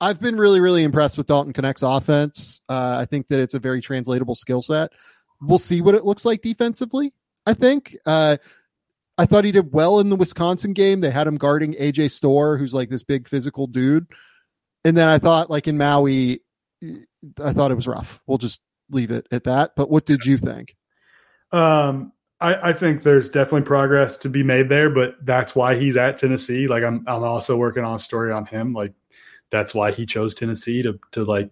I've been really, really impressed with Dalton Knecht's offense. Uh, I think that it's a very translatable skill set. We'll see what it looks like defensively. I think. Uh, I thought he did well in the Wisconsin game. They had him guarding AJ Storr, who's like this big physical dude. And then I thought, like in Maui, I thought it was rough. We'll just leave it at that. But what did you think? Um, I, I think there's definitely progress to be made there, but that's why he's at Tennessee. Like I'm, I'm also working on a story on him. Like that's why he chose Tennessee to to like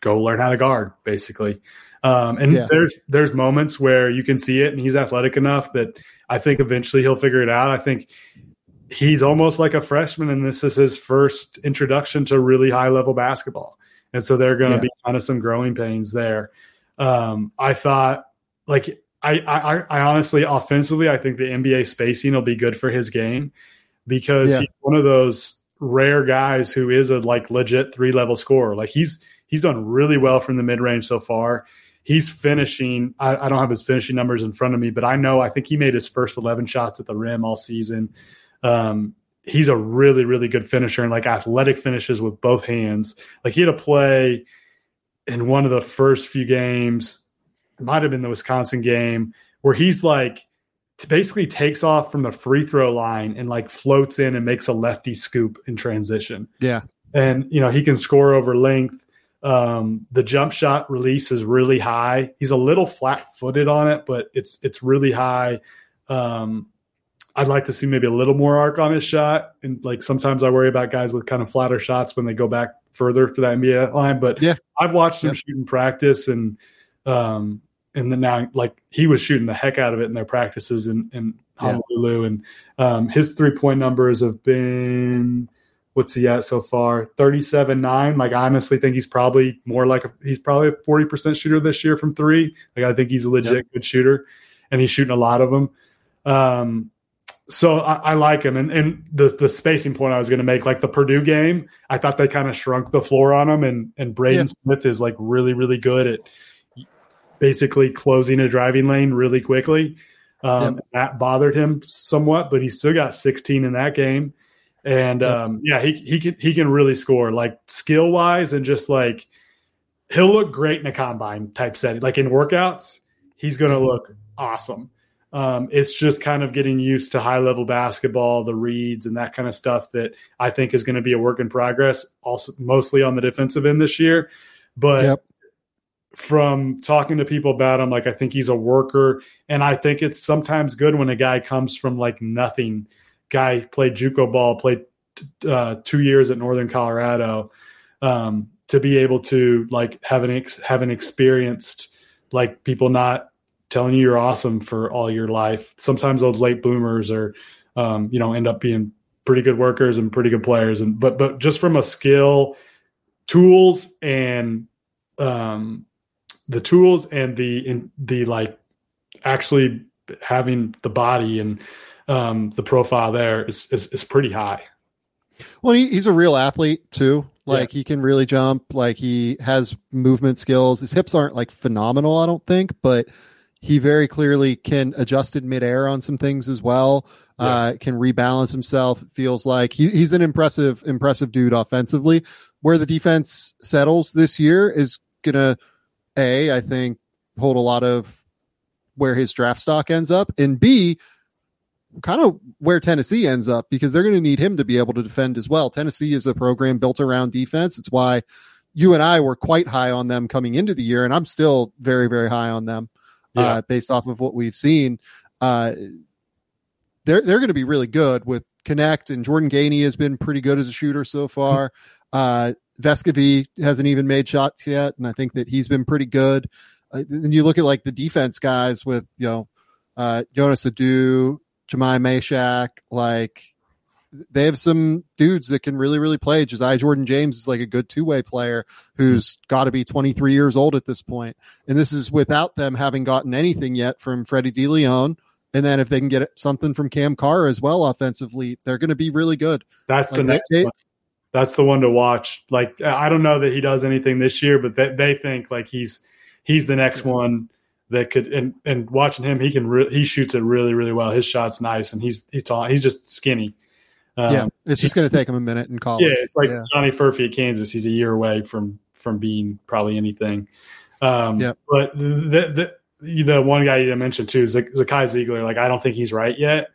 go learn how to guard, basically. Um, and yeah. there's there's moments where you can see it, and he's athletic enough that I think eventually he'll figure it out. I think he's almost like a freshman, and this is his first introduction to really high level basketball, and so there are going to yeah. be kind of some growing pains there. Um, I thought like I, I I honestly offensively I think the NBA spacing will be good for his game because yeah. he's one of those rare guys who is a like legit three level scorer. Like he's he's done really well from the mid range so far he's finishing. I, I, don't have his finishing numbers in front of me, but I know I think he made his first 11 shots at the rim all season. Um, he's a really, really good finisher and like athletic finishes with both hands. Like he had a play in one of the first few games, might have been the Wisconsin game, where he's like basically takes off from the free throw line and like floats in and makes a lefty scoop in transition. Yeah. And, you know, he can score over length. Um, the jump shot release is really high. He's a little flat footed on it, but it's it's really high. Um, I'd like to see maybe a little more arc on his shot. And like sometimes I worry about guys with kind of flatter shots when they go back further to that NBA line. But yeah, I've watched him yep. shoot in practice and um and then now like he was shooting the heck out of it in their practices and and Honolulu, yeah. and um, his three point numbers have been what's he at so far? 37 9. Like, I honestly think he's probably more like a, he's probably a 40% shooter this year from three. Like, I think he's a legit yep. good shooter and he's shooting a lot of them. Um, so I, I, like him. And, and the, the spacing point I was going to make, like the Purdue game, I thought they kind of shrunk the floor on him. And, and Braden yeah. Smith is like really, really good at basically closing a driving lane really quickly. Um, yep. That bothered him somewhat, but he still got 16 in that game. And um, yeah, he he can he can really score like skill wise and just like he'll look great in a combine type setting. Like in workouts, he's going to mm-hmm. look awesome. Um, it's just kind of getting used to high level basketball, the reads, and that kind of stuff that I think is going to be a work in progress. Also, mostly on the defensive end this year, but. Yep. From talking to people about him, like I think he's a worker, and I think it's sometimes good when a guy comes from like nothing guy played JUCO ball, played uh, two years at Northern Colorado, um, to be able to like have an ex- have an experienced like people not telling you you're awesome for all your life. Sometimes those late boomers are, um, you know, end up being pretty good workers and pretty good players. And but but just from a skill, tools and um, the tools and the in the like actually having the body and um, the profile there is, is, is pretty high. Well, he, he's a real athlete too. Like yeah. he can really jump. Like he has movement skills. His hips aren't like phenomenal, I don't think, but he very clearly can adjust in midair on some things as well. Yeah. Uh, can rebalance himself. feels like he, he's an impressive, impressive dude offensively. Where the defense settles this year is gonna, a, I think, hold a lot of where his draft stock ends up, and B, kind of where Tennessee ends up because they're going to need him to be able to defend as well. Tennessee is a program built around defense. It's why you and I were quite high on them coming into the year, and I'm still very, very high on them uh, yeah. uh, based off of what we've seen. Uh, they're they're going to be really good with Knecht and Jordan Gainey has been pretty good as a shooter so far. Uh, Vescovi hasn't even made shots yet, and I think that he's been pretty good. Uh, and you look at like the defense guys with you know uh, Jonas Aidoo, Jahmai Mashack, like they have some dudes that can really, really play. Josiah Jordan James is like a good two way player who's got to be 23 years old at this point. And this is without them having gotten anything yet from Freddie Dilione. And then if they can get something from Cam Carr as well offensively, they're going to be really good. That's like the next they, one. That's the one to watch. Like I don't know that he does anything this year, but they, they think like he's he's the next one that could and and watching him, he can re- he shoots it really really well. His shot's nice, and he's he's tall. He's just skinny. Um, yeah, it's just going to take him a minute in college. Yeah, it's like yeah. Johnny Furphy at Kansas. He's a year away from from being probably anything. Um, yeah, but the, the the one guy you mentioned too is Zakai Zeigler. Like I don't think he's right yet.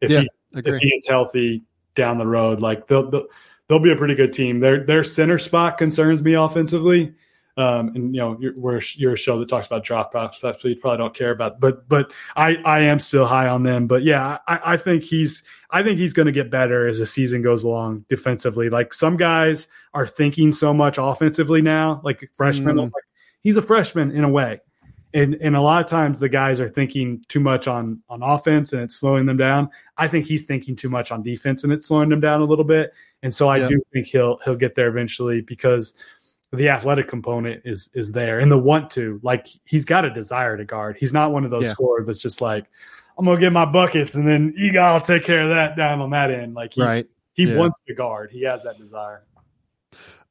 If yeah, he if he is healthy down the road, like they'll, they'll they'll be a pretty good team. Their their center spot concerns me offensively. Um, and you know, you're, we're you're a show that talks about draft prospects, what you probably don't care about. But but I I am still high on them. But yeah, I, I think he's I think he's going to get better as the season goes along defensively. Like some guys are thinking so much offensively now, like freshmen. Mm. Like, he's a freshman in a way. And, and a lot of times the guys are thinking too much on on offense and it's slowing them down. I think he's thinking too much on defense and it's slowing them down a little bit. And so I yeah. do think he'll he'll get there eventually because the athletic component is is there and the want to like he's got a desire to guard he's not one of those yeah. scorers that's just like i'm gonna get my buckets and then you gotta take care of that down on that end like right he yeah. wants to guard he has that desire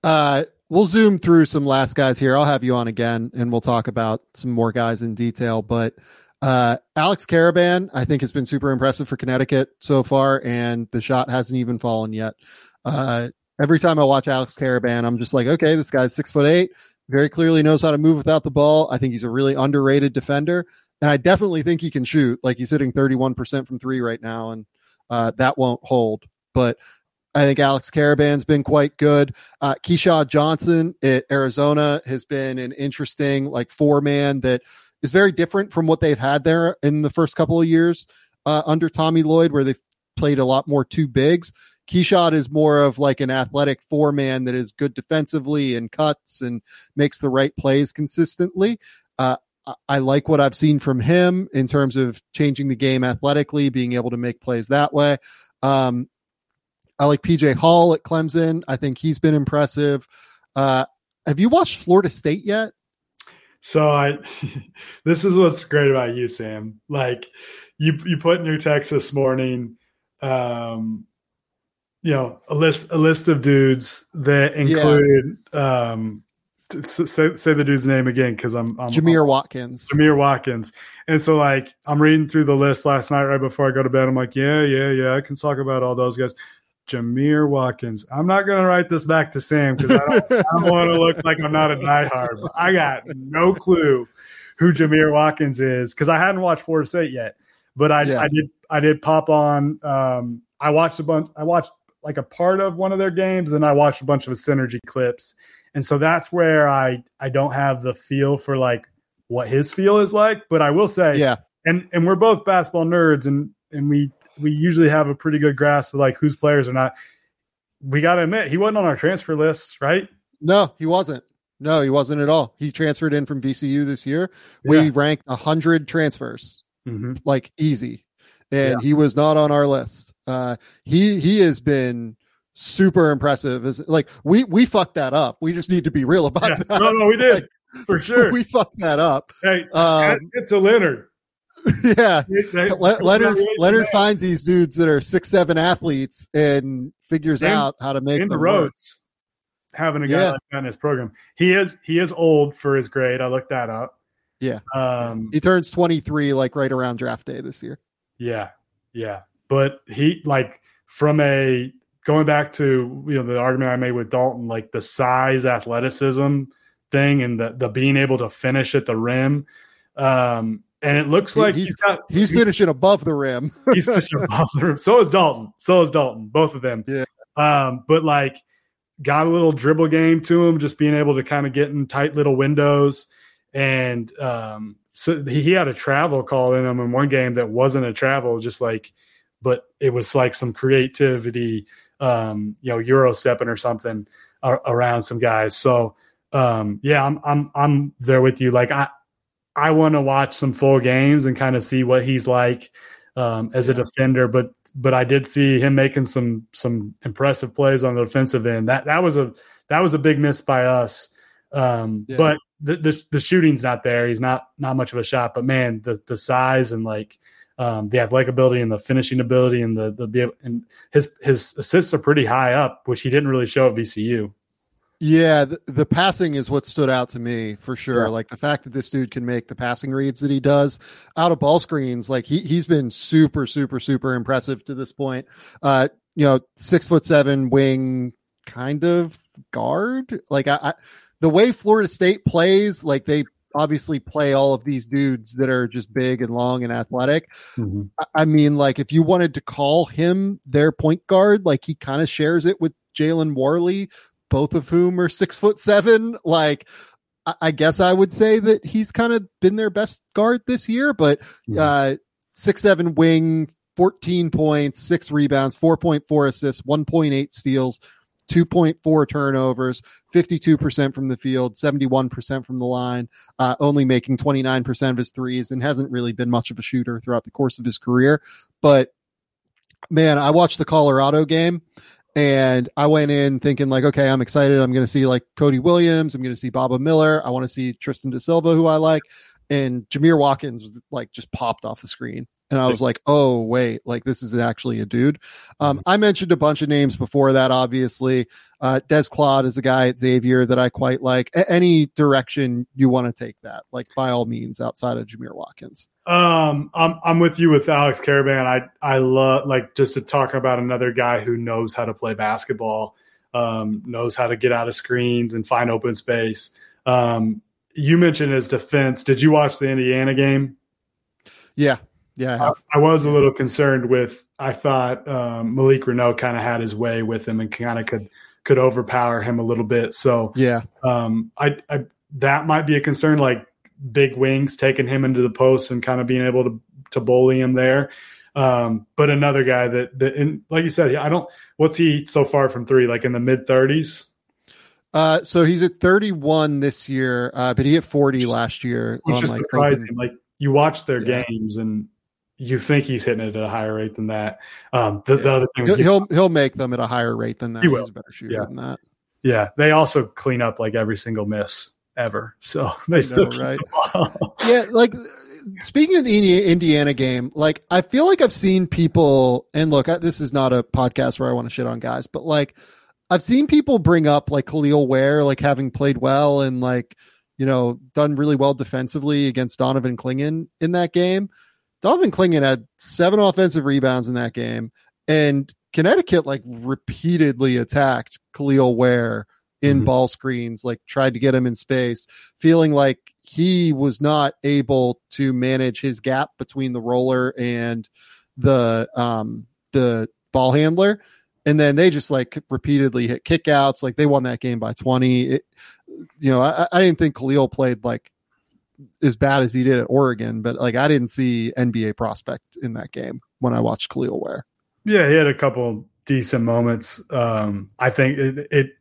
uh we'll zoom through some last guys here i'll have you on again and we'll talk about some more guys in detail but uh, Alex Karaban, I think, has been super impressive for Connecticut so far, and the shot hasn't even fallen yet. Uh, every time I watch Alex Karaban, I'm just like, okay, this guy's six foot eight, very clearly knows how to move without the ball. I think he's a really underrated defender. And I definitely think he can shoot. Like he's hitting 31% from three right now, and uh, that won't hold. But I think Alex Karaban's been quite good. Uh, Keshad Johnson at Arizona has been an interesting, like, four man that is very different from what they've had there in the first couple of years uh, under Tommy Lloyd, where they've played a lot more two bigs. Keshad is more of like an athletic four man that is good defensively and cuts and makes the right plays consistently. Uh, I like what I've seen from him in terms of changing the game athletically, being able to make plays that way. Um, I like PJ Hall at Clemson. I think he's been impressive. Uh, have you watched Florida State yet? So I, this is what's great about you, Sam. Like you, you put in your text this morning, um, you know, a list, a list of dudes that included, yeah. um, say, say the dude's name again because I'm, I'm Jamir I'm, Watkins. Jamir Watkins. And so, like, I'm reading through the list last night right before I go to bed. I'm like, yeah, yeah, yeah, I can talk about all those guys. Jamir Watkins. I'm not going to write this back to Sam because I don't, don't want to look like I'm not a diehard. But I got no clue who Jamir Watkins is because I hadn't watched Florida State yet. But I, yeah. I did I did pop on. Um, I watched a bunch. I watched like a part of one of their games, and I watched a bunch of synergy clips. And so that's where I I don't have the feel for like what his feel is like. But I will say, yeah. And and we're both basketball nerds, and and we we usually have a pretty good grasp of like whose players are not. We got to admit, he wasn't on our transfer list, right? No, he wasn't. No, he wasn't at all. He transferred in from VCU this year. We yeah. ranked a hundred transfers, mm-hmm. like easy, and yeah. he was not on our list. Uh, he he has been super impressive. Is like we we fucked that up. We just need to be real about yeah. that. No, no, we did like, for sure. We fucked that up. Hey, um, it to Leonard. yeah, Le- Leonard Leonard finds these dudes that are six seven athletes and figures and, out how to make in the roads. Work. Having a guy yeah. like that in his program, he is he is old for his grade. I looked that up. Yeah, um, he turns twenty three like right around draft day this year. Yeah, yeah, but he like from a going back to you know the argument I made with Dalton, like the size, athleticism thing, and the the being able to finish at the rim. Um, and it looks like he's, he's got he's, he's finishing above the rim. he's finishing above the rim. So is Dalton. So is Dalton. Both of them. Yeah. Um, but like got a little dribble game to him, just being able to kind of get in tight little windows. And um, so he, had a travel call in him in one game that wasn't a travel, just like, but it was like some creativity, um, you know, Euro stepping or something around some guys. So um, yeah, I'm I'm I'm there with you. Like I I want to watch some full games and kind of see what he's like um, as a defender. But but I did see him making some some impressive plays on the defensive end. That that was a that was a big miss by us. Um, yeah. But the, the, the shooting's not there. He's not not much of a shot. But man, the the size and like um, the athletic ability and the finishing ability and the the and his his assists are pretty high up, which he didn't really show at VCU. Yeah, the, the, passing is what stood out to me for sure. Yeah. Like the fact that this dude can make the passing reads that he does out of ball screens, like he he's been super, super, super impressive to this point. Uh, you know, six foot seven wing kind of guard. Like I, I the way Florida State plays, like they obviously play all of these dudes that are just big and long and athletic. Mm-hmm. I, I mean, like if you wanted to call him their point guard, like he kind of shares it with Jalen Warley, both of whom are six foot seven. Like, I guess I would say that he's kind of been their best guard this year, but uh, six seven wing, 14 points, six rebounds, 4.4 assists, 1.8 steals, 2.4 turnovers, 52% from the field, 71% from the line, uh, only making 29% of his threes, and hasn't really been much of a shooter throughout the course of his career. But man, I watched the Colorado game and I went in thinking like, okay, I'm excited. I'm going to see like Cody Williams. I'm going to see Baba Miller. I want to see Tristan da Silva, who I like. And Jamir Watkins was like just popped off the screen. And I was like, oh, wait, like this is actually a dude. Um, I mentioned a bunch of names before that, obviously. Uh, Des Claude is a guy at Xavier that I quite like. A- any direction you want to take that, like by all means, outside of Jamir Watkins. Um, I'm I'm with you with Alex Karaban. I I love like just to talk about another guy who knows how to play basketball, um, knows how to get out of screens and find open space. Um, you mentioned his defense. Did you watch the Indiana game? Yeah, yeah. I, I was a little concerned with. I thought um, Malik Reneau kind of had his way with him and kind of could could overpower him a little bit. So yeah, um, I, I that might be a concern. Like big wings, taking him into the post and kind of being able to to bully him there. Um, but another guy that that in, like you said, I don't. What's he so far from three? Like in the mid thirties. Uh, so he's at 31 this year, uh, but he hit 40 last year. Which is like, surprising. Like you watch their yeah. games and you think he's hitting it at a higher rate than that. Um, the, yeah. the other thing he'll, he'll, he'll make them at a higher rate than that. He will. He's a better shooter yeah. than that. Yeah, they also clean up like every single miss ever, so they still know, right. yeah, like speaking of the Indiana game, like I feel like I've seen people, and look, this is not a podcast where I want to shit on guys, but like I've seen people bring up like Kel'el Ware, like having played well and like you know done really well defensively against Donovan Clingan in that game. Donovan Clingan had seven offensive rebounds in that game, and Connecticut like repeatedly attacked Kel'el Ware in mm-hmm. ball screens, like tried to get him in space, feeling like he was not able to manage his gap between the roller and the um the ball handler. And then they just like repeatedly hit kickouts. Like they won that game by 20 it, you know I, I didn't think Kel'el played like as bad as he did at Oregon but like I didn't see NBA prospect in that game when I watched Kel'el Ware yeah he had a couple decent moments um I think it, it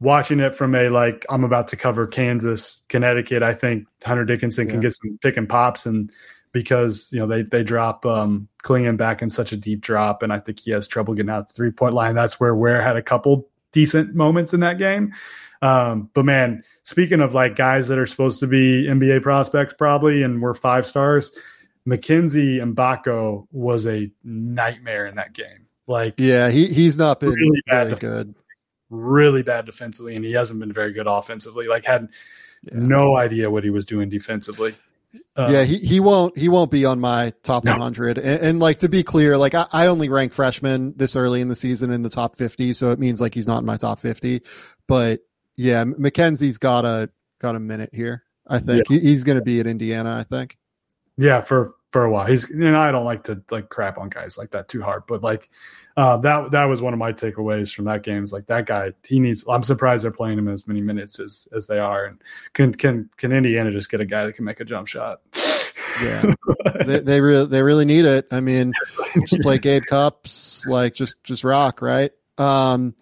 watching it from a like I'm about to cover Kansas, Connecticut, I think Hunter Dickinson yeah. can get some pick and pops and because you know they they drop um Clingan back in such a deep drop and I think he has trouble getting out the three point line. That's where Ware had a couple decent moments in that game. Um, but man, speaking of like guys that are supposed to be NBA prospects probably and we're five stars, Mackenzie Mgbako was a nightmare in that game. Like yeah, he he's not been really very good really bad defensively, and he hasn't been very good offensively. Like had yeah. no idea what he was doing defensively. Um, yeah, he, he won't he won't be on my top no. 100. And, and, like to be clear, like I, I only rank freshmen this early in the season in the top 50, so it means like he's not in my top 50. But yeah, Mackenzie's got a got a minute here. I think yeah. he, he's going to be at Indiana. I think. Yeah, for for a while. He's and I don't like to like crap on guys like that too hard, but like uh, that that was one of my takeaways from that game. Is like that guy, he needs. I'm surprised they're playing him as many minutes as as they are. And can can can Indiana just get a guy that can make a jump shot? Yeah, they they really they really need it. I mean, just play Gabe Cupps, like just just rock, right? Um,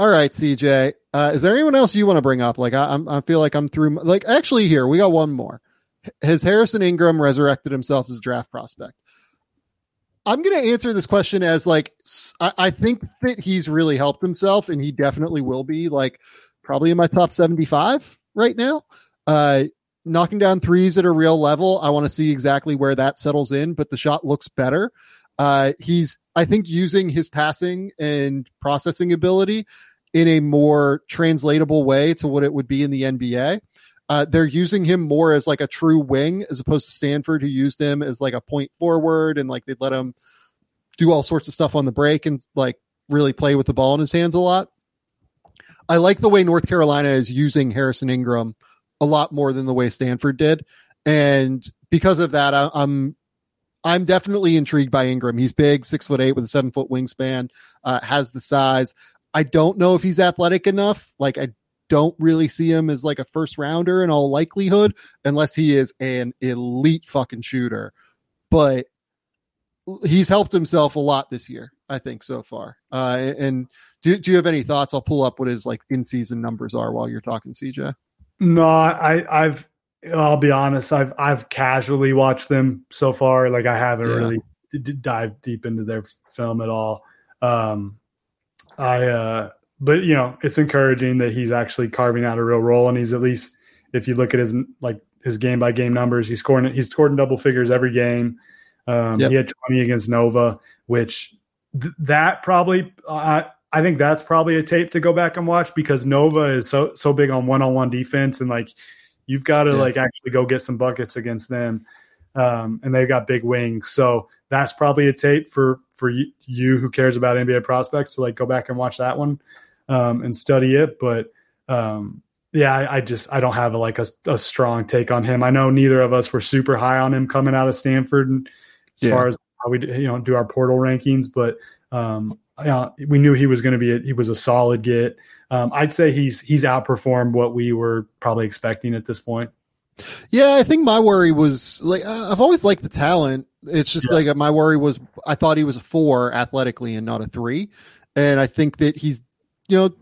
all right, CJ. Uh, is there anyone else you want to bring up? Like I, I feel like I'm through. Like actually, here we got one more. Has Harrison Ingram resurrected himself as a draft prospect? I'm going to answer this question as like I, I, think that he's really helped himself, and he definitely will be like probably in my top 75 right now. Uh, knocking down threes at a real level. I want to see exactly where that settles in, but the shot looks better. Uh, he's I think using his passing and processing ability in a more translatable way to what it would be in the NBA. Uh, they're using him more as like a true wing as opposed to Stanford, who used him as like a point forward and like they'd let him do all sorts of stuff on the break and like really play with the ball in his hands a lot. I like the way North Carolina is using Harrison Ingram a lot more than the way Stanford did, and because of that, I, I'm I'm definitely intrigued by Ingram. He's big, six foot eight with a seven foot wingspan, uh, has the size. I don't know if he's athletic enough. Like I don't really see him as like a first rounder in all likelihood, unless he is an elite fucking shooter. But he's helped himself a lot this year, I think, so far. Uh, and do, do you have any thoughts? I'll pull up what his like in season numbers are while you're talking, CJ. No, I, I've, I'll be honest, I've, I've casually watched them so far. Like I haven't yeah. really d- dived deep into their film at all. Um, I, uh, but you know, it's encouraging that he's actually carving out a real role, and he's at least, if you look at his like his game by game numbers, he's scoring he's scored in double figures every game. Um, yep. He had 20 against Nova, which th- that probably uh, I think that's probably a tape to go back and watch because Nova is so so big on one on one defense and like you've got to yeah. like actually go get some buckets against them. Um, and they've got big wings, so that's probably a tape for for you, you who cares about NBA prospects to like go back and watch that one um, and study it. But um, yeah, I, I, just I don't have a, like a, a, strong take on him. I know neither of us were super high on him coming out of Stanford, and as yeah. far as how we you know do our portal rankings, but um, yeah, we knew he was going to be a, he was a solid get. Um, I'd say he's he's outperformed what we were probably expecting at this point. Yeah, I think my worry was like I've always liked the talent. It's just yeah. like my worry was I thought he was a four athletically and not a three, and I think that he's you know,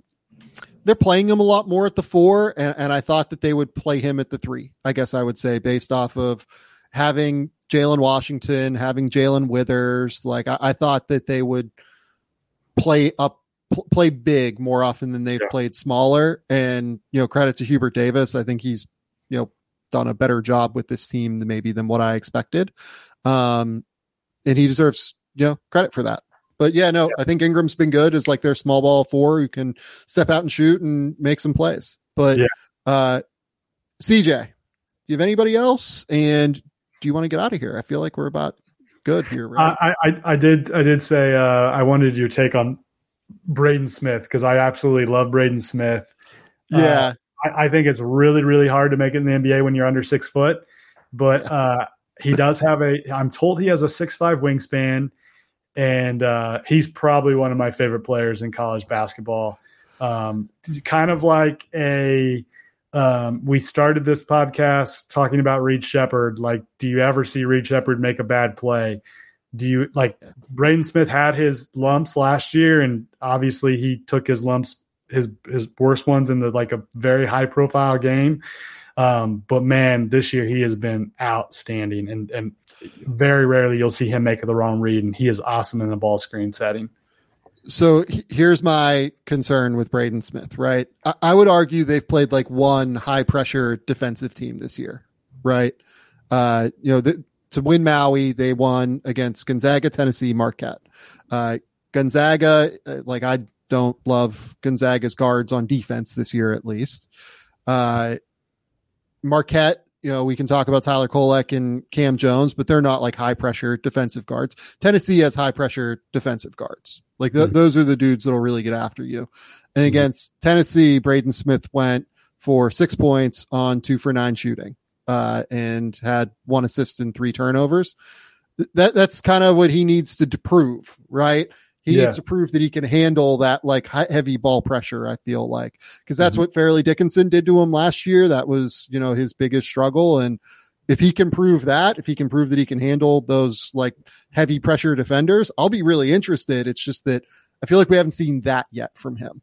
they're playing him a lot more at the four, and, and I thought that they would play him at the three. I guess I would say based off of having Jalen Washington, having Jalen Withers. Like I, I, thought that they would play up, pl- play big more often than they've yeah. played smaller. And you know, credit to Hubert Davis. I think he's you know done a better job with this team than maybe than what I expected. Um, and he deserves you know credit for that. But yeah, no, yeah. I think Ingram's been good as like their small ball four who can step out and shoot and make some plays. But yeah. uh, CJ, do you have anybody else? And do you want to get out of here? I feel like we're about good here. Right? I, I, I did I did say uh, I wanted your take on Braden Smith because I absolutely love Braden Smith. Uh, yeah, uh, I, I, think it's really really hard to make it in the NBA when you're under six foot, but uh, he does have a. I'm told he has a six five wingspan and uh, he's probably one of my favorite players in college basketball. Um, kind of like a um, we started this podcast talking about Reed Sheppard. Like, do you ever see Reed Sheppard make a bad play? Do you like Braden Smith had his lumps last year, and obviously he took his lumps, his his worst ones in the like a very high profile game. Um, but man, this year he has been outstanding, and and very rarely you'll see him make the wrong read, and he is awesome in the ball screen setting. So here's my concern with Braden Smith, right? I, I would argue they've played like one high pressure defensive team this year, right? Uh, you know, the, to win Maui, they won against Gonzaga, Tennessee, Marquette. Uh, Gonzaga, uh, like I don't love Gonzaga's guards on defense this year, at least. Uh, Marquette, you know, we can talk about Tyler Kolek and Kam Jones, but they're not like high pressure defensive guards. Tennessee has high pressure defensive guards. Like th- mm-hmm. those are the dudes that'll really get after you. And mm-hmm. against Tennessee, Braden Smith went for six points on two for nine shooting, uh, and had one assist and three turnovers. That that's kind of what he needs to, to prove, right? He yeah. needs to prove that he can handle that like heavy ball pressure. I feel like because that's mm-hmm. what Fairleigh Dickinson did to him last year. That was you know his biggest struggle, and if he can prove that, if he can prove that he can handle those like heavy pressure defenders, I'll be really interested. It's just that I feel like we haven't seen that yet from him.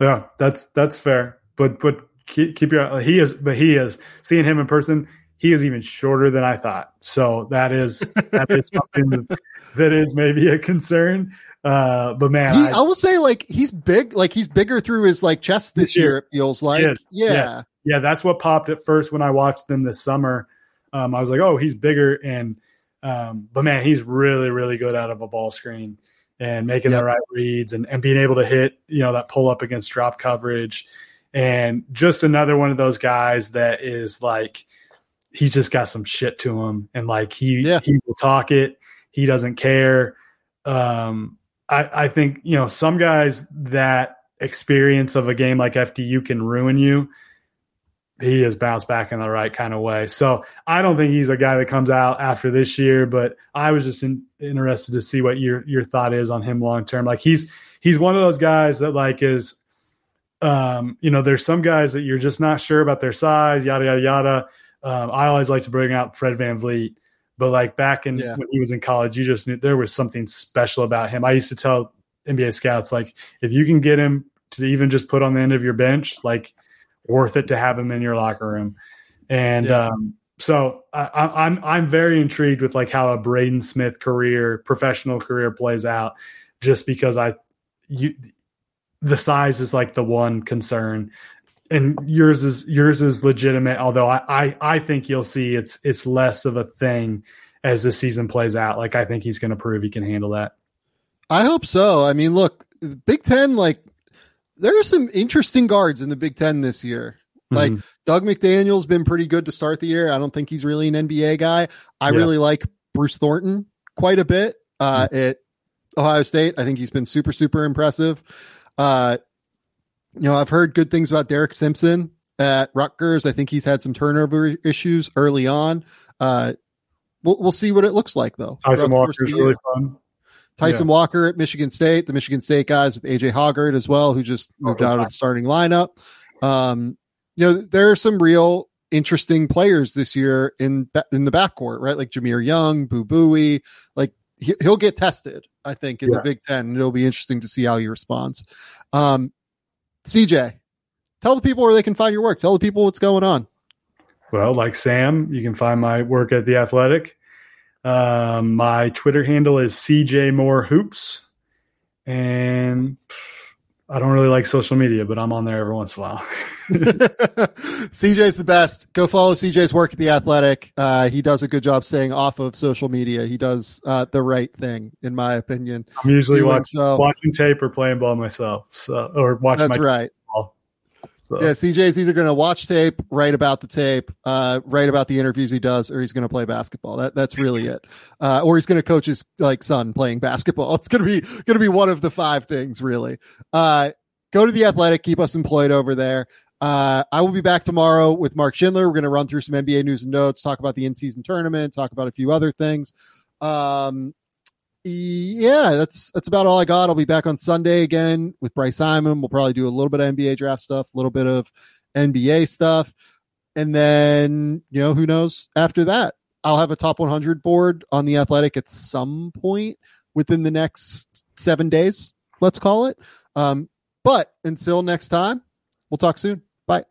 Yeah, that's that's fair. But but keep, keep your he is but he is seeing him in person he is even shorter than I thought. So that is that is something that, is maybe a concern. Uh, but man, he, I, I, will say like he's big, like he's bigger through his like chest this, year. It feels like, yeah. yeah. yeah, That's what popped at first when I watched them this summer. Um, I was like, oh, he's bigger, and um, but man, he's really really good out of a ball screen and making yep. the right reads and, and being able to hit you know that pull up against drop coverage and just another one of those guys that is like he's just got some shit to him. And like he yeah. he will talk it. He doesn't care. Um i i think you know some guys that experience of a game like fdu can ruin you he has bounced back in the right kind of way. So i don't think he's a guy that comes out after this year but i was just in, interested to see what your your thought is on him long term. Like he's he's one of those guys that like is um you know there's some guys that you're just not sure about their size yada yada yada um, I always like to bring out Fred Van VanVleet, but like back in yeah. when he was in college, you just knew there was something special about him. I used to tell NBA scouts like if you can get him to even just put on the end of your bench, like worth it to have him in your locker room. And yeah. um, so I, I'm I'm very intrigued with like how a Braden Smith career, professional career plays out, just because I you the size is like the one concern and yours is yours is legitimate. Although I, I, I think you'll see it's it's less of a thing as the season plays out. Like I think he's going to prove he can handle that. I hope so. I mean, look, Big Ten, like there are some interesting guards in the Big Ten this year. Like mm-hmm. Dug McDaniel's been pretty good to start the year. I don't think he's really an NBA guy. I yeah. really like Bruce Thornton quite a bit uh, mm-hmm. at Ohio State. I think he's been super super impressive. Uh, you know, I've heard good things about Derek Simpson at Rutgers. I think he's had some turnover issues early on. Uh, we'll, we'll see what it looks like though. Tyson Walker is really fun. Tyson yeah. Walker at Michigan State, the Michigan State guys with AJ Hoggard as well, who just moved out of the starting lineup. Um, you know, there are some real interesting players this year in in the backcourt, right? Like Jahmir Young, Boo Buie, like he, will get tested. I think in yeah. the Big Ten, it'll be interesting to see how he responds. Um, CJ, tell the people where they can find your work. Tell the people what's going on. Well, like Sam, you can find my work at the Athletic. Um, my Twitter handle is CJ Moore Hoops, and I don't really like social media, but I'm on there every once in a while. CJ's the best. Go follow CJ's work at the Athletic. Uh, he does a good job staying off of social media. He does uh, the right thing, in my opinion. I'm usually watch, so. watching tape or playing ball myself, so, or watching. That's right. So. Yeah, CJ's either going to watch tape, write about the tape, uh, write about the interviews he does, or he's going to play basketball. That that's really it. Uh, or he's going to coach his like son playing basketball. It's going to be going to be one of the five things, really. Uh, go to the Athletic, keep us employed over there. Uh, I will be back tomorrow with Mark Schindler. We're going to run through some NBA news and notes, talk about the in-season tournament, talk about a few other things. Um, yeah, that's that's about all I got. I'll be back on Sunday again with Bryce Simon. We'll probably do a little bit of NBA draft stuff, a little bit of NBA stuff, and then you know who knows after that. I'll have a top 100 board on the Athletic at some point within the next seven days, let's call it. Um, but until next time, we'll talk soon. Bye.